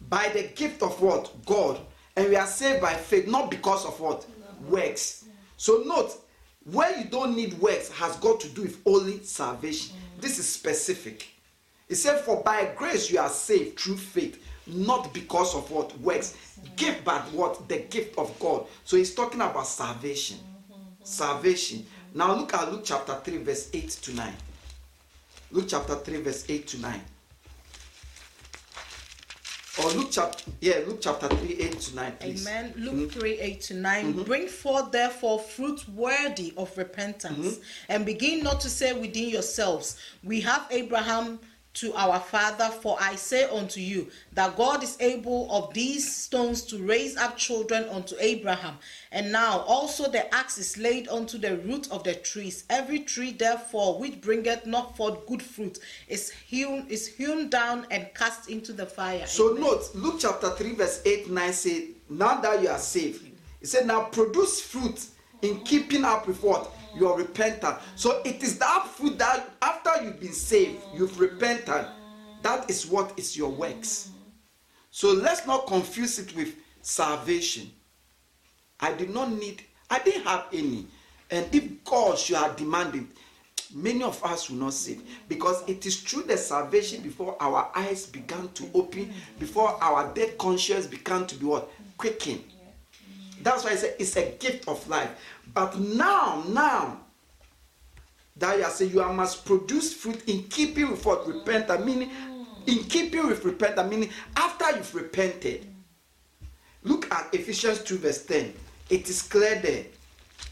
Speaker 2: By the gift of what? God. And we are saved by faith, not because of what? Works. So note, where you don't need works has got to do with only salvation. This is specific. It said, For by grace you are saved through faith, not because of what works. Gift, but what? The gift of God. So he's talking about salvation. Mm-hmm. Salvation. Now look at Luke chapter 3, verse 8 to 9. Luke chapter 3, verse 8 to 9. Or Luke chapter yeah, Luke chapter 3, 8 to 9, please.
Speaker 3: Amen. Luke mm-hmm. 3 8 to 9. Mm-hmm. Bring forth therefore fruit worthy of repentance, mm-hmm. and begin not to say within yourselves, We have Abraham to our father, for I say unto you that God is able of these stones to raise up children unto Abraham. And now also the axe is laid unto the root of the trees. Every tree therefore which bringeth not forth good fruit is hewn is hewn down and cast into the fire.
Speaker 2: So note, Luke chapter 3, verse 8 9 say, Now that you are saved, he said, Now produce fruit in keeping up with what? Your repentance. So it is that fruit that after you've been saved, you've repented. That is what is your works. So let's not confuse it with salvation. I did not need, I didn't have any. And if God should have demanded, many of us will not save because it is through the salvation before our eyes began to open, before our dead conscience began to be what? Quickened. That's why I say it's a gift of life. But now, now, that you saying you must produce fruit in keeping with what repentance, meaning in keeping with repentance, meaning after you've repented. Look at Ephesians 2, verse 10. It is clear there.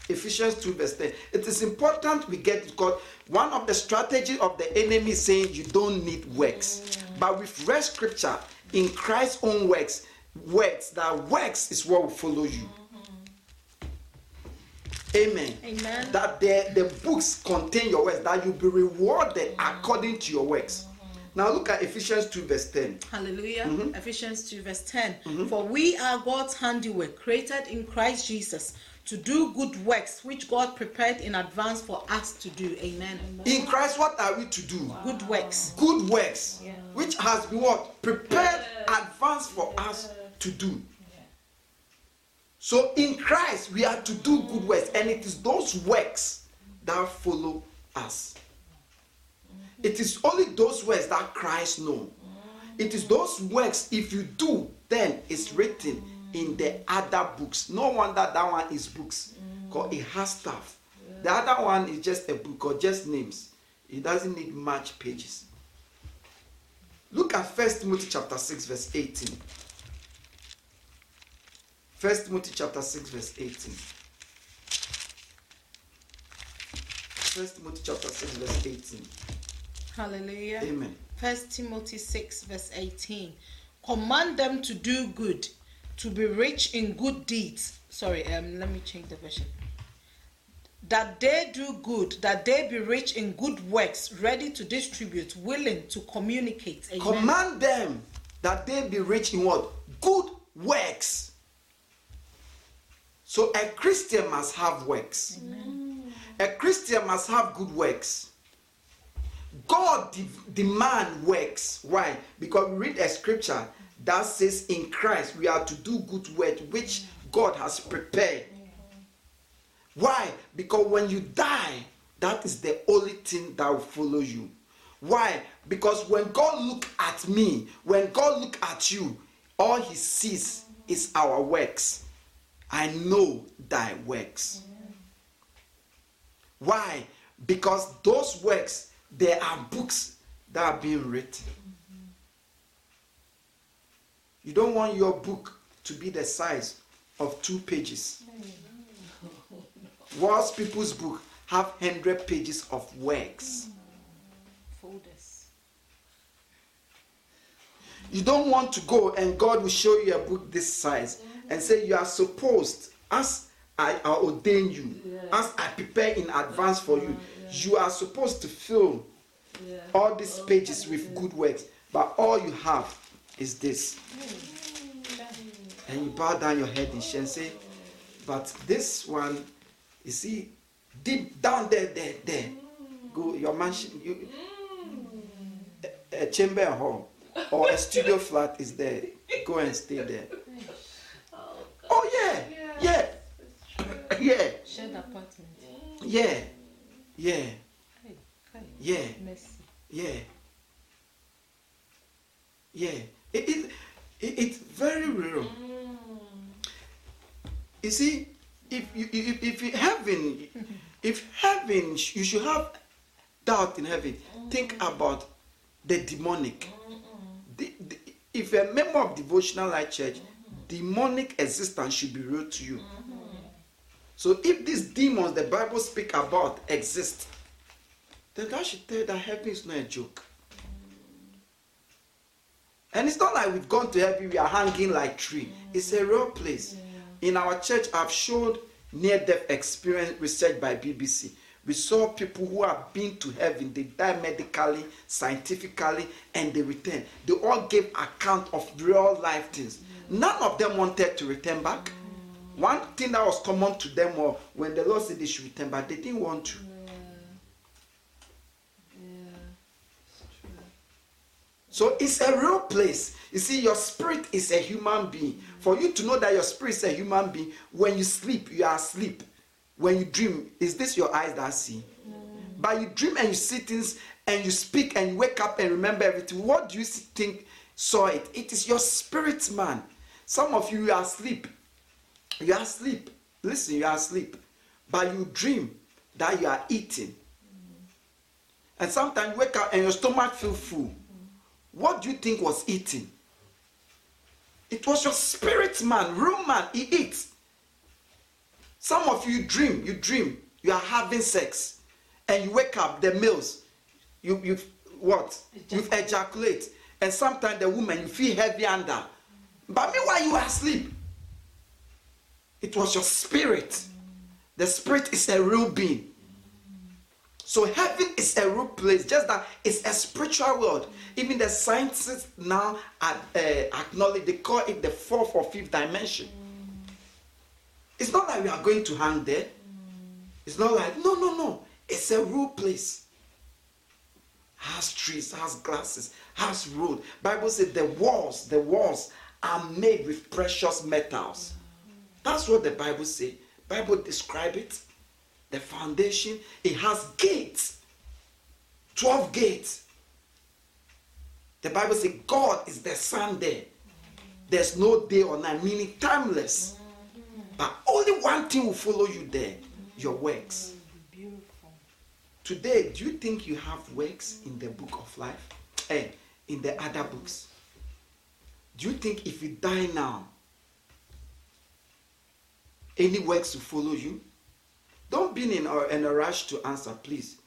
Speaker 2: Ephesians 2, verse 10. It is important we get it because one of the strategies of the enemy is saying you don't need works. But with read scripture in Christ's own works, works, that works is what will follow you. Amen.
Speaker 3: Amen.
Speaker 2: That the, the books contain your works, that you'll be rewarded according to your works. Now look at Ephesians 2, verse 10.
Speaker 3: Hallelujah. Mm-hmm. Ephesians 2, verse 10. Mm-hmm. For we are God's handiwork, created in Christ Jesus to do good works which God prepared in advance for us to do. Amen.
Speaker 2: In Christ, what are we to do?
Speaker 3: Good works.
Speaker 2: Good works, which has been what? Prepared advance for us to do. So in Christ, we are to do good works, and it is those works that follow us. It is only those works that Christ knows. It is those works, if you do, then it's written in the other books. No wonder that one is books, because it has stuff. The other one is just a book or just names. It doesn't need much pages. Look at First Timothy chapter 6, verse 18. First Timothy chapter 6, verse 18. First Timothy chapter 6, verse 18.
Speaker 3: Hallelujah.
Speaker 2: Amen.
Speaker 3: First Timothy 6, verse 18. Command them to do good, to be rich in good deeds. Sorry, um, let me change the version. That they do good, that they be rich in good works, ready to distribute, willing to communicate. Amen.
Speaker 2: Command them that they be rich in what? Good works. So a Christian must have works. A Christian must have good works. God de- demand works. Why? Because we read a scripture that says in Christ we are to do good work which God has prepared. Why? Because when you die, that is the only thing that will follow you. Why? Because when God look at me, when God look at you, all he sees is our works. I know thy works. Why? Because those works, there are books that are being written. You don't want your book to be the size of two pages. Whilst people's book have 100 pages of works.
Speaker 3: Folders.
Speaker 2: You don't want to go and God will show you a book this size and say you are supposed, as I, I ordain you, as I prepare in advance for you, You are supposed to fill
Speaker 3: Yeah.
Speaker 2: all these oh, pages with good works, but all you have is this. And you bow down your head in shame and say, But this one, you see, deep down there, there, there. Go, your mansion, you, mm. a, a chamber hall or a studio flat is there. Go and stay there. Oh, yeah, yeah, yeah,
Speaker 3: Shared apartment.
Speaker 2: yeah, yeah,
Speaker 3: Hey, hey.
Speaker 2: yeah. Yeah. Yeah. It, it, it, it's very real. You see, if you if, if you heaven if heaven you should have doubt in heaven, think about the demonic. The, the, if you're a member of devotional light church, demonic existence should be real to you. So if these demons the Bible speak about exist, then that should tell that heaven is not a joke. And it's not like we've gone to heaven, we are hanging like tree. It's a real place. In our church, I've showed near-death experience research by BBC. We saw people who have been to heaven, they die medically, scientifically, and they return. They all gave account of real life things. None of them wanted to return back. One thing that was common to them was when the Lord said they should return back, they didn't want to. So it's a real place. You see, your spirit is a human being. For you to know that your spirit is a human being, when you sleep, you are asleep. When you dream, is this your eyes that see? Mm. But you dream and you see things and you speak and you wake up and remember everything. What do you think saw it? It is your spirit, man. Some of you, are asleep. You are asleep. Listen, you are asleep. But you dream that you are eating. Mm. And sometimes you wake up and your stomach feel full. Mm. What do you think was eating? It was your spirit man, real man. He eats. Some of you dream, you dream, you are having sex, and you wake up, the males, you you what? You ejaculate, and sometimes the woman you feel heavy under. But meanwhile you are asleep. It was your spirit. The spirit is a real being. So heaven is a real place, just that it's a spiritual world. Even the scientists now uh, acknowledge, they call it the fourth or fifth dimension. It's not like we are going to hang there. It's not like, no, no, no. It's a real place. Has trees, has glasses, has road. Bible says the walls, the walls are made with precious metals. That's what the Bible says. Bible describe it the foundation it has gates 12 gates the bible says god is the sun there there's no day or night meaning timeless but only one thing will follow you there your works
Speaker 3: Beautiful.
Speaker 2: today do you think you have works in the book of life eh, in the other books do you think if you die now any works will follow you don't be in a, in a rush to answer, please.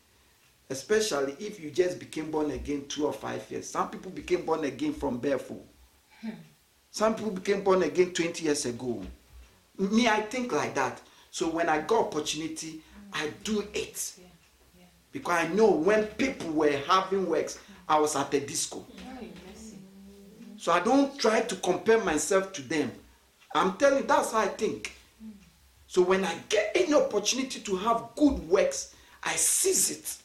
Speaker 2: Especially if you just became born again two or five years. Some people became born again from barefoot. Some people became born again 20 years ago. Me, I think like that. So when I got opportunity, I do it. Because I know when people were having works, I was at the disco.
Speaker 3: Hey.
Speaker 2: So I don't try to compare myself to them. I'm telling you, that's how I think. So when I get any opportunity to have good works, I seize it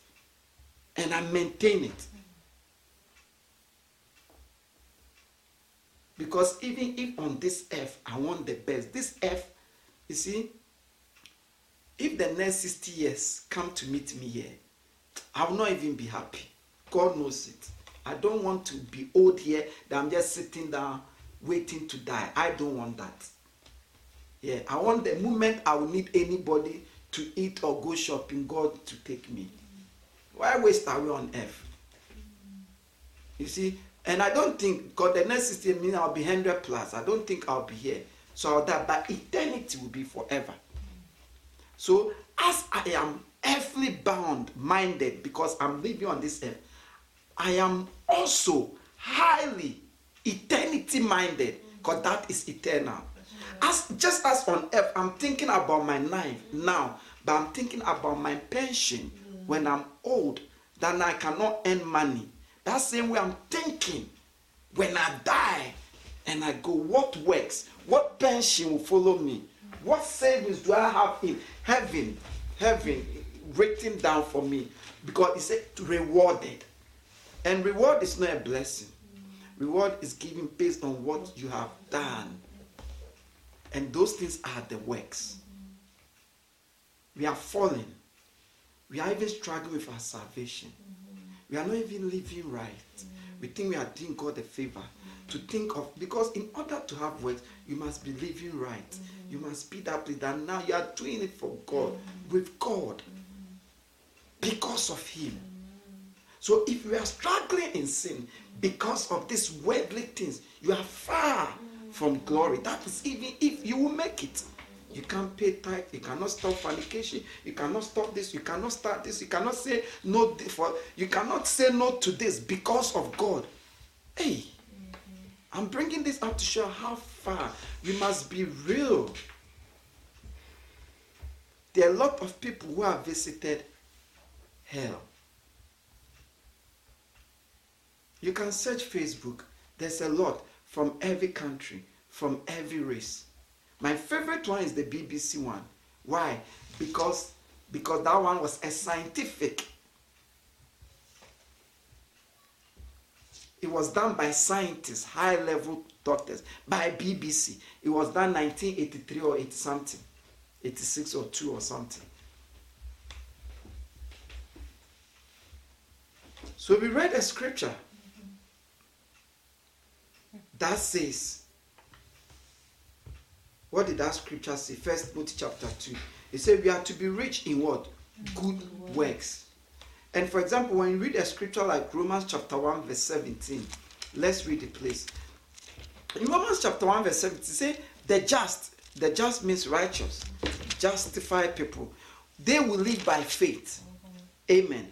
Speaker 2: and I maintain it. Because even if on this earth I want the best, this earth, you see, if the next 60 years come to meet me here, I will not even be happy. God knows it. I don't want to be old here that I'm just sitting down waiting to die. I don't want that. Yeah, I want the moment I will need anybody to eat or go shopping, God to take me. Why waste away on earth? You see, and I don't think God the next 60 minutes I'll be 100 plus. I don't think I'll be here. So die, but eternity will be forever. So as I am earthly bound minded because I'm living on this earth, I am also highly eternity minded because that is eternal. As just as on earth, I'm thinking about my life now, but I'm thinking about my pension when I'm old that I cannot earn money. That same way I'm thinking when I die and I go, what works? What pension will follow me? What savings do I have in heaven? Heaven written down for me. Because said rewarded. And reward is not a blessing. Reward is given based on what you have done. And those things are the works. We are falling. We are even struggling with our salvation. We are not even living right. Mm. We think we are doing God a favor. Mm. To think of, because in order to have works, you must be living right. Mm-hmm. You must be that place that now you are doing it for God, mm-hmm. with God, mm-hmm. because of Him. So if you are struggling in sin because of these worldly things, you are far from glory. That is even if you will make it. You can't pay tithe. You cannot stop fornication. You cannot stop this. You cannot start this. You cannot say no for. You cannot say no to this because of God. Hey, I'm bringing this up to show how far we must be real. There are a lot of people who have visited hell. You can search Facebook. There's a lot from every country, from every race. My favorite one is the BBC one. Why? Because because that one was a scientific. It was done by scientists, high level doctors, by BBC. It was done 1983 or 80 something, 86 or 2 or something. So we read a scripture that says, what did that scripture say? First Timothy chapter 2. It said we are to be rich in what? Mm. Good works. And for example, when you read a scripture like Romans chapter 1, verse 17, let's read it, please. In Romans chapter 1, verse 17, say the just, the just means righteous, justified people. They will live by faith. Mm-hmm. Amen.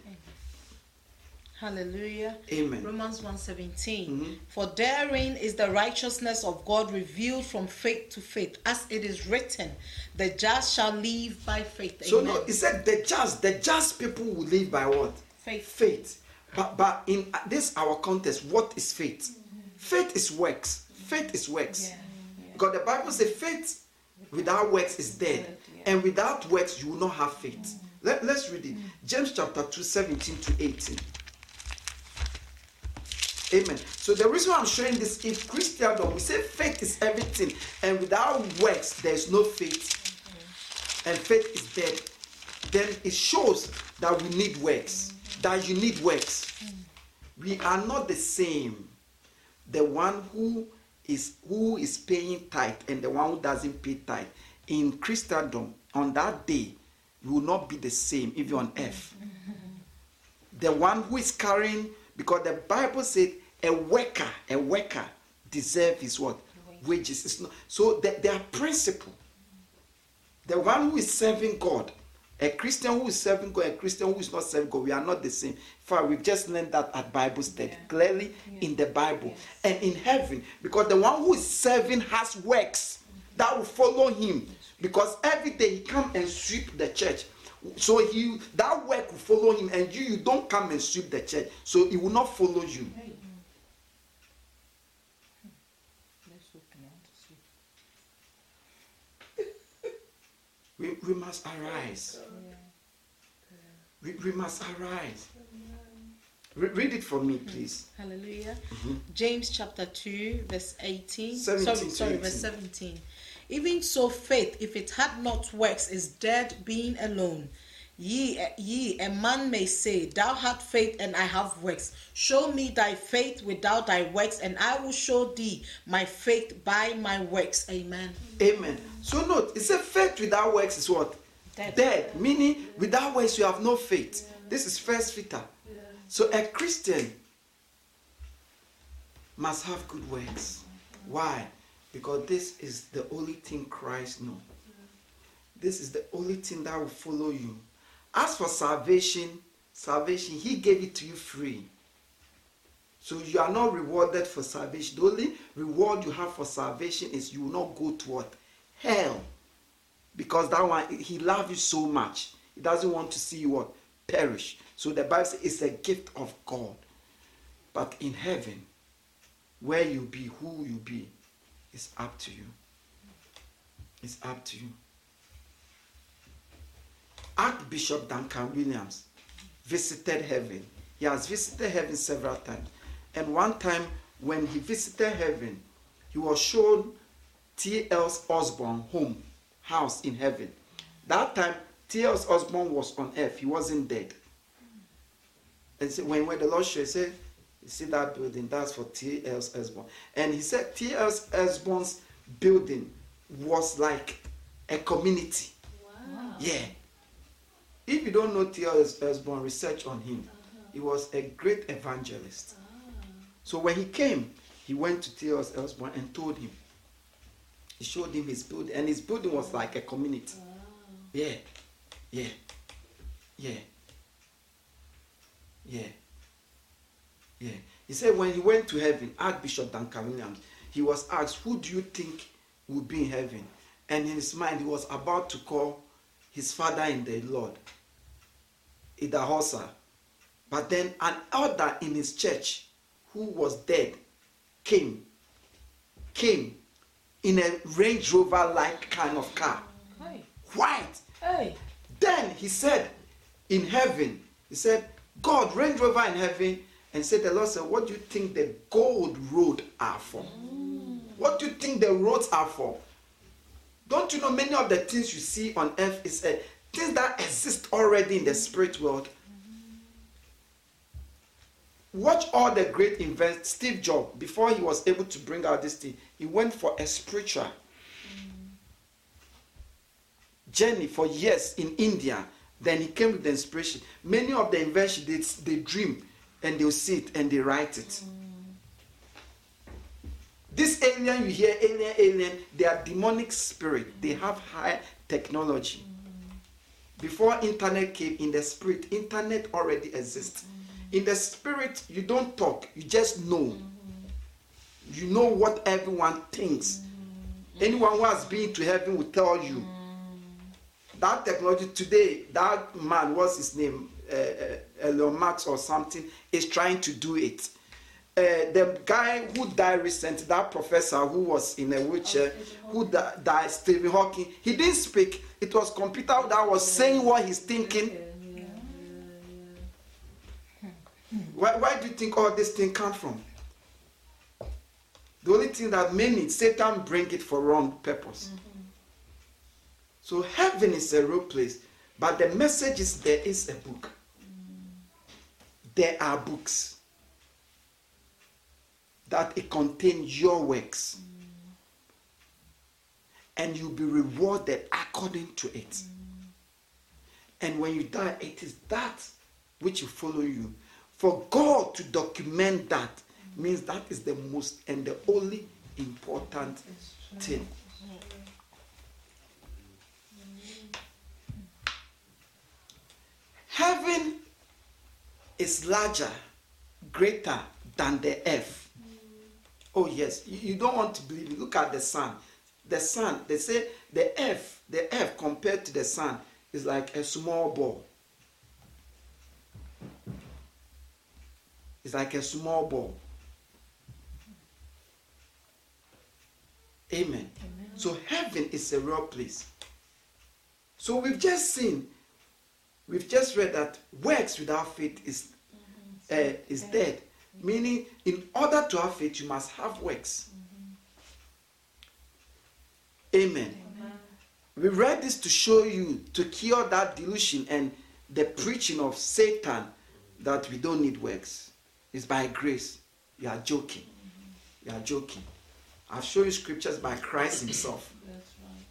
Speaker 3: Hallelujah.
Speaker 2: Amen.
Speaker 3: Romans 1:17.
Speaker 2: Mhm.
Speaker 3: For therein is the righteousness of God revealed from faith to faith, as it is written, the just shall live by faith.
Speaker 2: So no, it said the just, the just people will live by what?
Speaker 3: faith.
Speaker 2: Faith. But but in this our context, what is faith? Faith is works. Faith is works.
Speaker 3: Yeah.
Speaker 2: Because the Bible says faith without works is dead.
Speaker 3: Yeah.
Speaker 2: And without works, you will not have faith. Let, let's read it. James chapter 2, 17 to 18. Amen. So the reason why I'm showing this, if Christendom, we say faith is everything, and without works, there is no faith, mm-hmm. and faith is dead, then it shows that we need works, mm-hmm. that you need works. Mm-hmm. We are not the same. The one who is who is paying tithe and the one who doesn't pay tithe in Christendom on that day we will not be the same if you're on earth. The one who is carrying because the Bible said a worker, a worker deserve his what wages. It's not, so there, there are principle. The one who is serving God, a Christian who is serving God, a Christian who is not serving God, we are not the same. In fact, we've just learned that at Bible study clearly in the Bible and in heaven, because the one who is serving has works that will follow him. Because every day he come and sweep the church. So he that work will follow him, and you you don't come and sweep the church, so he will not follow you. We, we must arise. We, we must arise. Re- read it for me, mm-hmm. please.
Speaker 3: Hallelujah. Mm-hmm. James chapter 2, verse 18.
Speaker 2: 17
Speaker 3: sorry, sorry,
Speaker 2: 18.
Speaker 3: verse 17. Even so, faith, if it had not works, is dead being alone. Ye, ye, a man may say, Thou hast faith, and I have works. Show me thy faith without thy works, and I will show thee my faith by my works. Amen.
Speaker 2: Amen. So note, it said faith without works is what?
Speaker 3: Dead.
Speaker 2: Meaning without works you have no faith. This is first Peter. So a Christian must have good works. Why? Because this is the only thing Christ knows. This is the only thing that will follow you. As for salvation, salvation, He gave it to you free. So you are not rewarded for salvation. The only reward you have for salvation is you will not go to what? Hell. Because that one, He loves you so much. He doesn't want to see you what? perish. So the Bible says it's a gift of God. But in heaven, where you be, who you be, it's up to you. It's up to you. Archbishop Duncan Williams visited heaven. He has visited heaven several times. And one time when he visited heaven, he was shown T.L. Osborn home, house in heaven. That time, T.L. Osborn was on earth. He wasn't dead. And so when, when the Lord showed, he said, you see that building, that's for T.L. Osborn. And he said T.L. Osborn's building was like a community.
Speaker 4: Wow.
Speaker 2: Yeah. If you don't know T.L. Osborn, research on him. He was a great evangelist. So when he came, he went to T.L. Osborn and told him. He showed him his building, and his building was like a community. Yeah, yeah, yeah, yeah, yeah. He said when he went to heaven, Archbishop Duncan Williams, he was asked, Who do you think will be in heaven? And in his mind, he was about to call his father in the Lord, Idahosa. But then an elder in his church who was dead came, came in a Range Rover like kind of car,
Speaker 3: Hey.
Speaker 2: white.
Speaker 3: Hey.
Speaker 2: Then he said, in heaven, he said, God, Range Rover in heaven, and said, the Lord said, what do you think the gold road are for? What do you think the roads are for? Don't you know many of the things you see on earth is uh, things that exist already in the spirit world? Watch all the great events. Steve Jobs, before he was able to bring out this thing, he went for a spiritual journey for years in India. Then he came with the inspiration. Many of the inventions, they, they dream and they'll see it and they write it. This alien you hear, alien, alien, they are demonic spirit. They have high technology. Before internet came in the spirit, internet already exists. In the spirit, you don't talk, you just know. You know what everyone thinks. Anyone who has been to heaven will tell you. That technology today, that man, what's his name? Uh, uh, Elon Musk or something, is trying to do it. Uh, the guy who died recently, that professor who was in a wheelchair, who di- died, Stephen Hawking, he didn't speak. It was computer that was saying what he's thinking. Why, why do you think all this thing come from? The only thing that many Satan bring it for wrong purpose. So heaven is a real place, but the message is there is a book. There are books that it contains your works. And you'll be rewarded according to it. And when you die, it is that which will follow you. For God to document that means that is the most and the only important thing. Heaven is larger, greater than the earth. Oh, yes. You, you don't want to believe it. Look at the sun. The sun, they say the earth, the earth compared to the sun is like a small ball. It's like a small ball. Amen. So heaven is a real place. So we've just seen, we've just read that works without faith is uh, is dead. Meaning, in order to have faith, you must have works. Mm-hmm. Amen. We read this to show you to cure that delusion and the preaching of Satan that we don't need works. It's by grace. You are joking. Mm-hmm. You are joking. I'll show you scriptures by Christ Himself.
Speaker 3: That's right.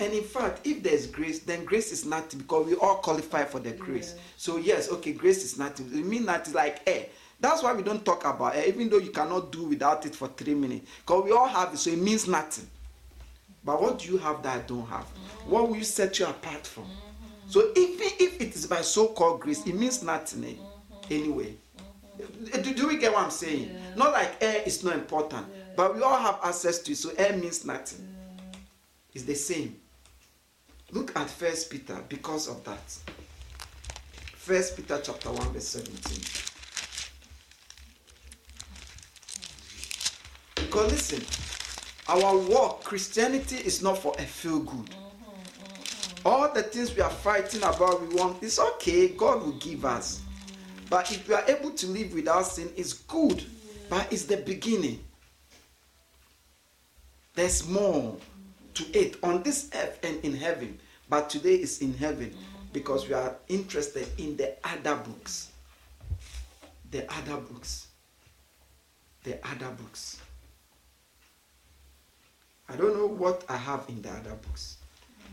Speaker 2: And in fact, if there's grace, then grace is nothing because we all qualify for the grace. So yes, okay, grace is nothing. It means that is like air. That's why we don't talk about air, even though you cannot do without it for three minutes. Because we all have it, so it means nothing. But what do you have that I don't have? Mm-hmm. What will you set you apart from? Mm-hmm. So even if it is by so-called grace, it means nothing eh, mm-hmm. anyway. Eh, do, do we get what I'm saying? Not like air is not important, but we all have access to it, so air means nothing. It's the same. Look at First Peter because of that. First Peter chapter 1, verse 17. Because listen, our walk, Christianity is not for a feel good. All the things we are fighting about, we want, it's okay, God will give us. But if we are able to live without sin, it's good, but it's the beginning. There's more to it on this earth and in heaven. But today is in heaven because we are interested in the other books. The other books. The other books. I don't know what I have in the other books.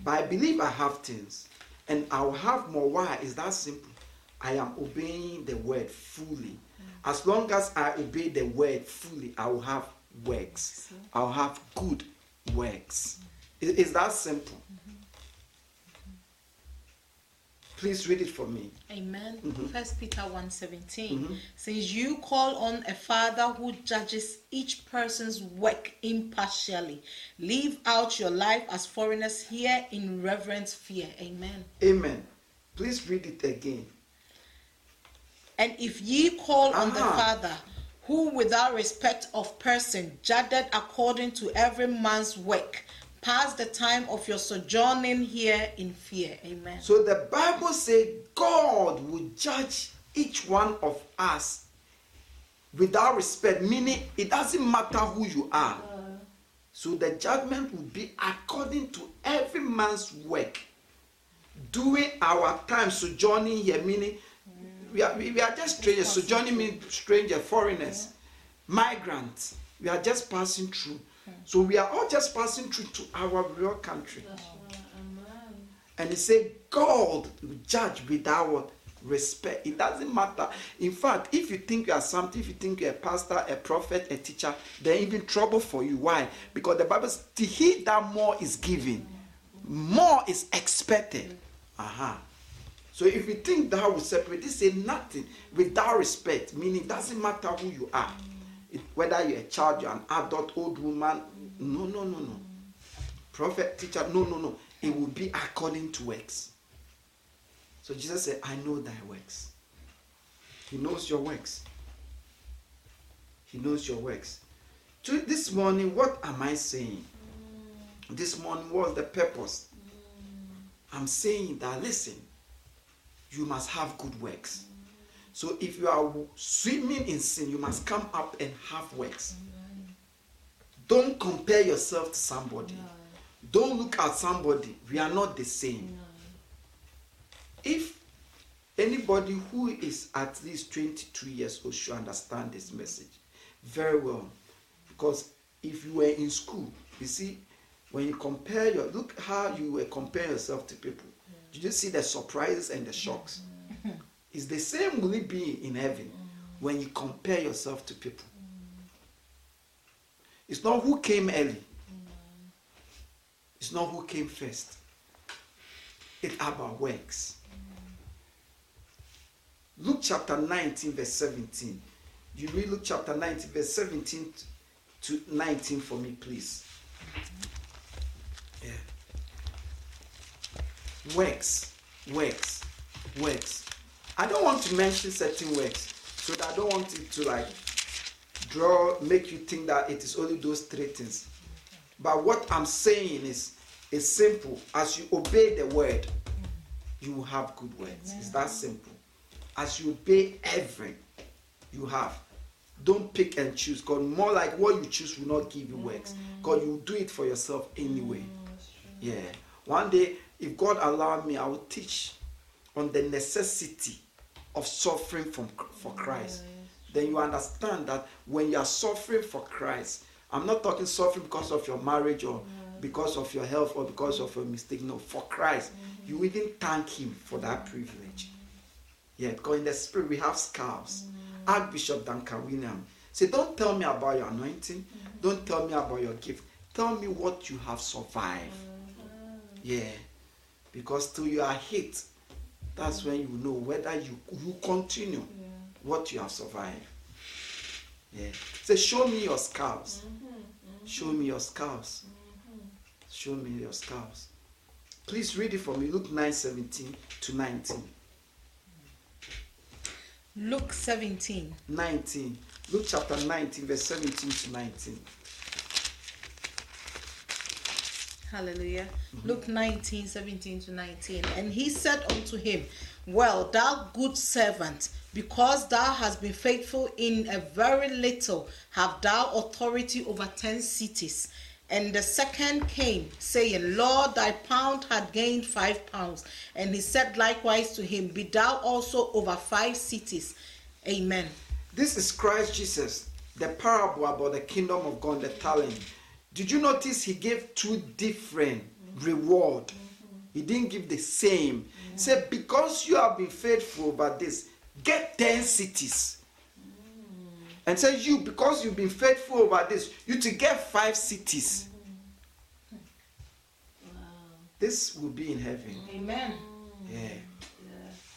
Speaker 2: But I believe I have things. And I'll have more. Why? Is that simple? I am obeying the word fully. As long as I obey the word fully, I will have works. I'll have good works. It is that simple. Please read it for me.
Speaker 3: Amen.
Speaker 2: Mhm.
Speaker 3: First Peter 1:17
Speaker 2: Mhm.
Speaker 3: says you call on a father who judges each person's work impartially. Live out your life as foreigners here in reverent fear. Amen.
Speaker 2: Amen. Please read it again.
Speaker 3: And if ye call on the Father, who without respect of person judged according to every man's work, pass the time of your sojourning here in fear. Amen.
Speaker 2: So the Bible says God will judge each one of us without respect, meaning it doesn't matter who you are. Uh. So the judgment will be according to every man's work. During our time sojourning here, meaning mm. we are, we we are just strangers. Sojourning means stranger, foreigners, migrants. We are just passing through. Mm. So we are all just passing through to our real country. And he said, God will judge without what? respect. It doesn't matter. In fact, if you think you are something, if you think you're a pastor, a prophet, a teacher, then even trouble for you. Why? Because the Bible says, to he that more is given, more is expected. Aha. So if you think that will separate, this say nothing without respect, meaning it doesn't matter who you are. Whether you're a child, you're an adult, old woman, no, no, no, no. Prophet, teacher, no, no, no. It will be according to works. So Jesus said, I know thy works. He knows your works. He knows your works. This morning, what am I saying? This morning was the purpose. I'm saying that listen, you must have good works. So if you are swimming in sin, you must come up and have works. Don't compare yourself to somebody. Don't look at somebody. We are not the same. If anybody who is at least 22 years old should understand this message very well, because if you were in school, you see, when you compare your look how you were comparing yourself to people. Did you see the surprises and the shocks? It's the same will it be in heaven when you compare yourself to people. It's not who came early. It's not who came first. It's about works. Luke chapter 19, verse 17. You read Luke chapter 19, verse 17 to 19 for me, please. Yeah. Works, works, works. I don't want to mention certain works so that I don't want it to like draw, make you think that it is only those three things. But what I'm saying is, is simple. As you obey the word, you will have good words. It's that simple. As you obey every, you have. Don't pick and choose. God, more like what you choose will not give you works. God, you will do it for yourself anyway. Yeah. One day, if God allow me, I will teach on the necessity of suffering from, for mm, Christ. Then you understand that when you are suffering for Christ, I'm not talking suffering because of your marriage or mm. because of your health or because of your mistake. No, for Christ, mm-hmm. you even thank Him for that mm. privilege. Yeah, because in the spirit we have scars. Archbishop Duncan William say, Don't tell me about your anointing. Don't tell me about your gift. Tell me what you have survived. Yeah. Because till you are hit, that's when you know whether you you continue what you have survived. Yeah. Say, show me your scars. Mm-hmm. Show me your scars. Mm-hmm. Show me your scars. Please read it for me. Luke 9 17 to 19.
Speaker 3: Luke 17.
Speaker 2: 19. Luke chapter 19, verse 17 to 19.
Speaker 3: Hallelujah. Luke 19, 17 to 19. And he said unto him, Well, thou good servant, because thou hast been faithful in a very little, have thou authority over ten cities. And the second came, saying, Lord, thy pound had gained five pounds. And he said likewise to him, Be thou also over five cities. Amen.
Speaker 2: This is Christ Jesus, the parable about the kingdom of God, the talent. Did you notice he gave two different reward? He didn't give the same. He said, because you have been faithful over this, get 10 cities. And say you, because you've been faithful over this, you to get five cities. This will be in heaven.
Speaker 3: Amen.
Speaker 2: Yeah.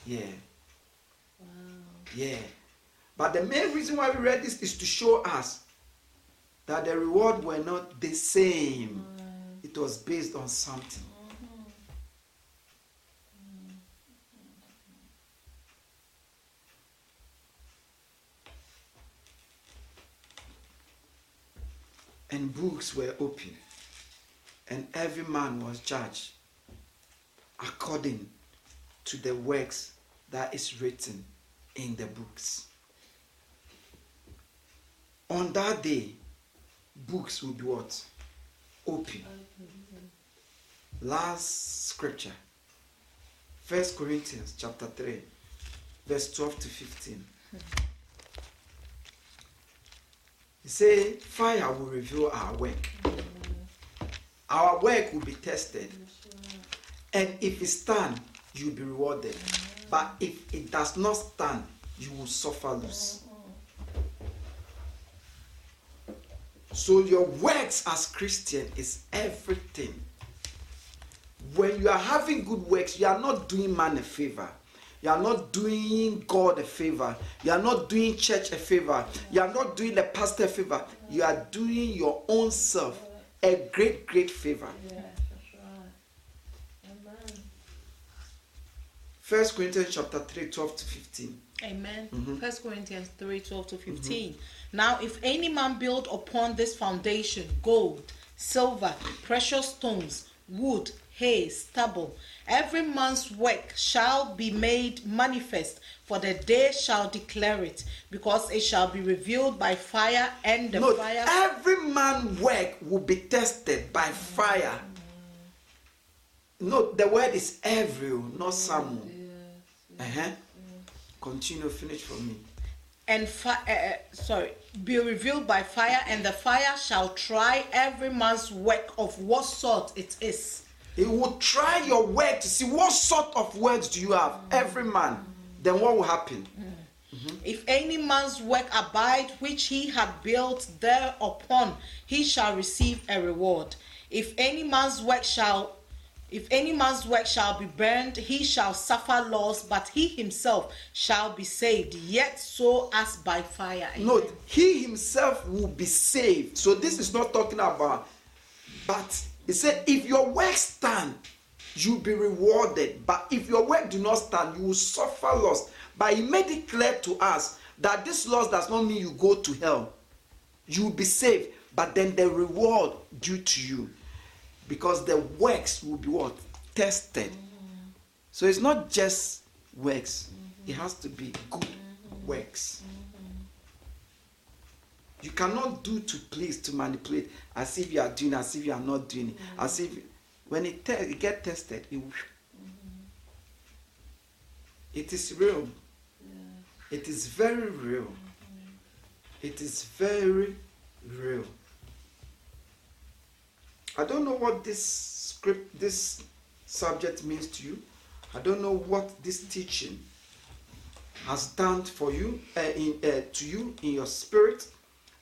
Speaker 2: Yeah. Yeah. But the main reason why we read this is to show us that the reward were not the same. It was based on something. And books were open, and every man was judged according to the works that is written in the books. On that day, books will be what? Open. Last scripture. First Corinthians chapter 3, verse 12 to 15. He say, fire will reveal our work. Our work will be tested. And if it stand, you'll be rewarded. But if it does not stand, you will suffer loss. So your works as Christian is everything. When you are having good works, you are not doing man a favor. You are not doing God a favor. You are not doing church a favor. You are not doing the pastor a favor. You are doing your own self a great, great favor. First Corinthians chapter 3, 12 to 15.
Speaker 3: Amen.
Speaker 2: Mhm.
Speaker 3: First Corinthians 3 12 to 15. Now, if any man build upon this foundation gold, silver, precious stones, wood, hay, stubble, every man's work shall be made manifest, for the day shall declare it, because it shall be revealed by fire, and the
Speaker 2: No,
Speaker 3: fire.
Speaker 2: every man work will be tested by fire. No, the word is every, not some. Uh-huh. Continue, finish for me.
Speaker 3: and fi- uh, sorry be revealed by fire and the fire shall try every man's work of what sort it is
Speaker 2: He will try your work to see what sort of works do you have, mm. every man. Then what will happen? Mm.
Speaker 3: if any man's work abide which he had built thereupon he shall receive a reward if any man's work shall if any man's work shall be burned he shall suffer loss but he himself shall be saved yet so as by fire
Speaker 2: Note, he himself will be saved. So this is not talking about, but he said, if your work stand, you'll be rewarded. But if your work do not stand, you will suffer loss. But he made it clear to us that this loss does not mean you go to hell. You will be saved, but then the reward due to you. Because the works will be what? Tested. So it's not just works, it has to be good works. You cannot do to please, to manipulate, as if you are doing, as if you are not doing as if when it, te- it get tested, it, it is real. It is very real. It is very real. I don't know what this script, this subject means to you. I don't know what this teaching has done for you, uh, in, uh, to you in your spirit.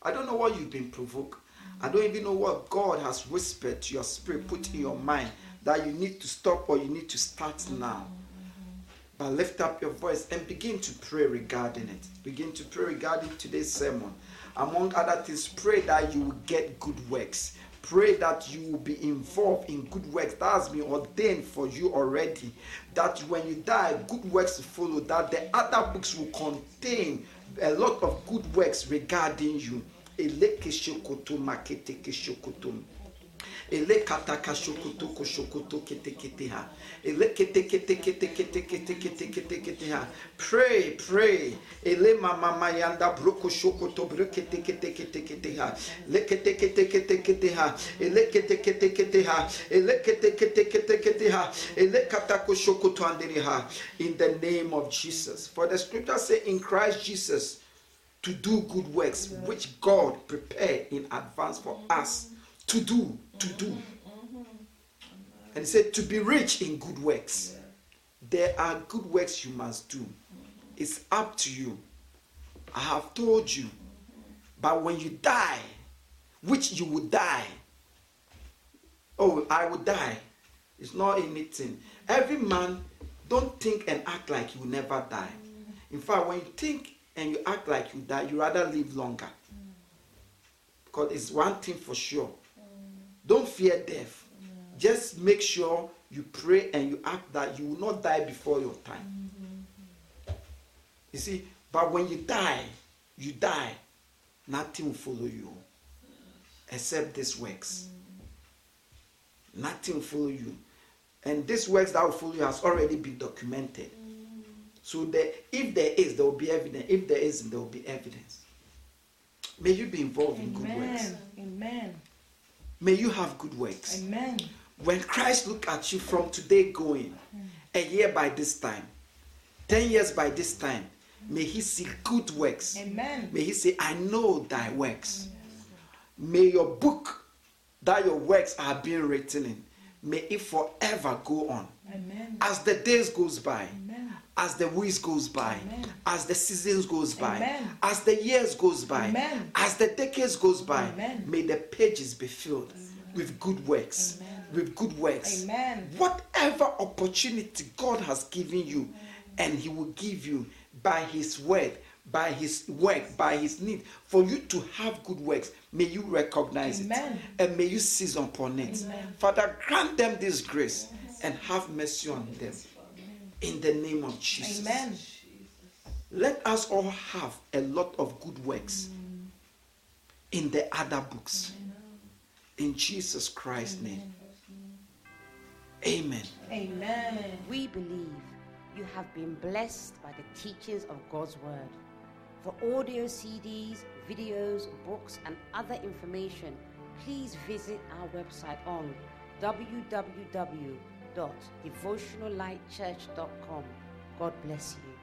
Speaker 2: I don't know what you've been provoked. I don't even know what God has whispered to your spirit, put in your mind that you need to stop or you need to start now. But lift up your voice and begin to pray regarding it. Begin to pray regarding today's sermon. Among other things, pray that you will get good works. Pray that you will be involved in good works that has been ordained for you already. That when you die, good works follow. That the other books will contain a lot of good works regarding you. Ele kata kashokoto koshokoto kete kete ha. Ele kete kete kete kete kete kete kete kete ha. Pray, pray. Ele mama mayanda broko shokoto brokete kete kete kete ha. Le kete kete kete kete ha. Ele kete kete kete ha. Ele kete kete kete kete ha. Ele kata koshokoto andere ha. In the name of Jesus. For the scripture say in Christ Jesus to do good works which God prepared in advance for us to do, to do. And he said, to be rich in good works. There are good works you must do. It's up to you. I have told you. But when you die, which you will die, oh, I will die. It's not anything. Every man, don't think and act like you will never die. In fact, when you think and you act like you die, you rather live longer. Because it's one thing for sure. Don't fear death. Just make sure you pray and you act that you will not die before your time. You see, but when you die, you die, nothing will follow you except this works. Nothing will follow you. And this works that will follow you has already been documented. So that if there is, there will be evidence. If there isn't, there will be evidence. May you be involved in good works.
Speaker 3: Amen.
Speaker 2: May you have good works.
Speaker 3: Amen.
Speaker 2: When Christ look at you from today going, a year by this time, ten years by this time, may he see good works.
Speaker 3: Amen.
Speaker 2: May he say, I know thy works. May your book that your works are being written in, may it forever go on.
Speaker 3: Amen.
Speaker 2: As the days goes by,
Speaker 3: Amen.
Speaker 2: As the weeks goes by,
Speaker 3: Amen.
Speaker 2: as the seasons goes by,
Speaker 3: Amen.
Speaker 2: as the years goes by,
Speaker 3: Amen.
Speaker 2: as the decades goes by, may the pages be filled with good works, with good works.
Speaker 3: Amen.
Speaker 2: Whatever opportunity God has given you, and He will give you by His word, by His work, by His need, for you to have good works. May you recognize
Speaker 3: Amen.
Speaker 2: it and may you seize upon it. Father, grant them this grace and have mercy on them. In the name of Jesus.
Speaker 3: Amen.
Speaker 2: Let us all have a lot of good works in the other books. In Jesus Christ's name. Amen.
Speaker 3: Amen.
Speaker 1: We believe you have been blessed by the teachings of God's Word. For audio CDs, videos, books, and other information, please visit our website on www.devotionallightchurch.com. God bless you.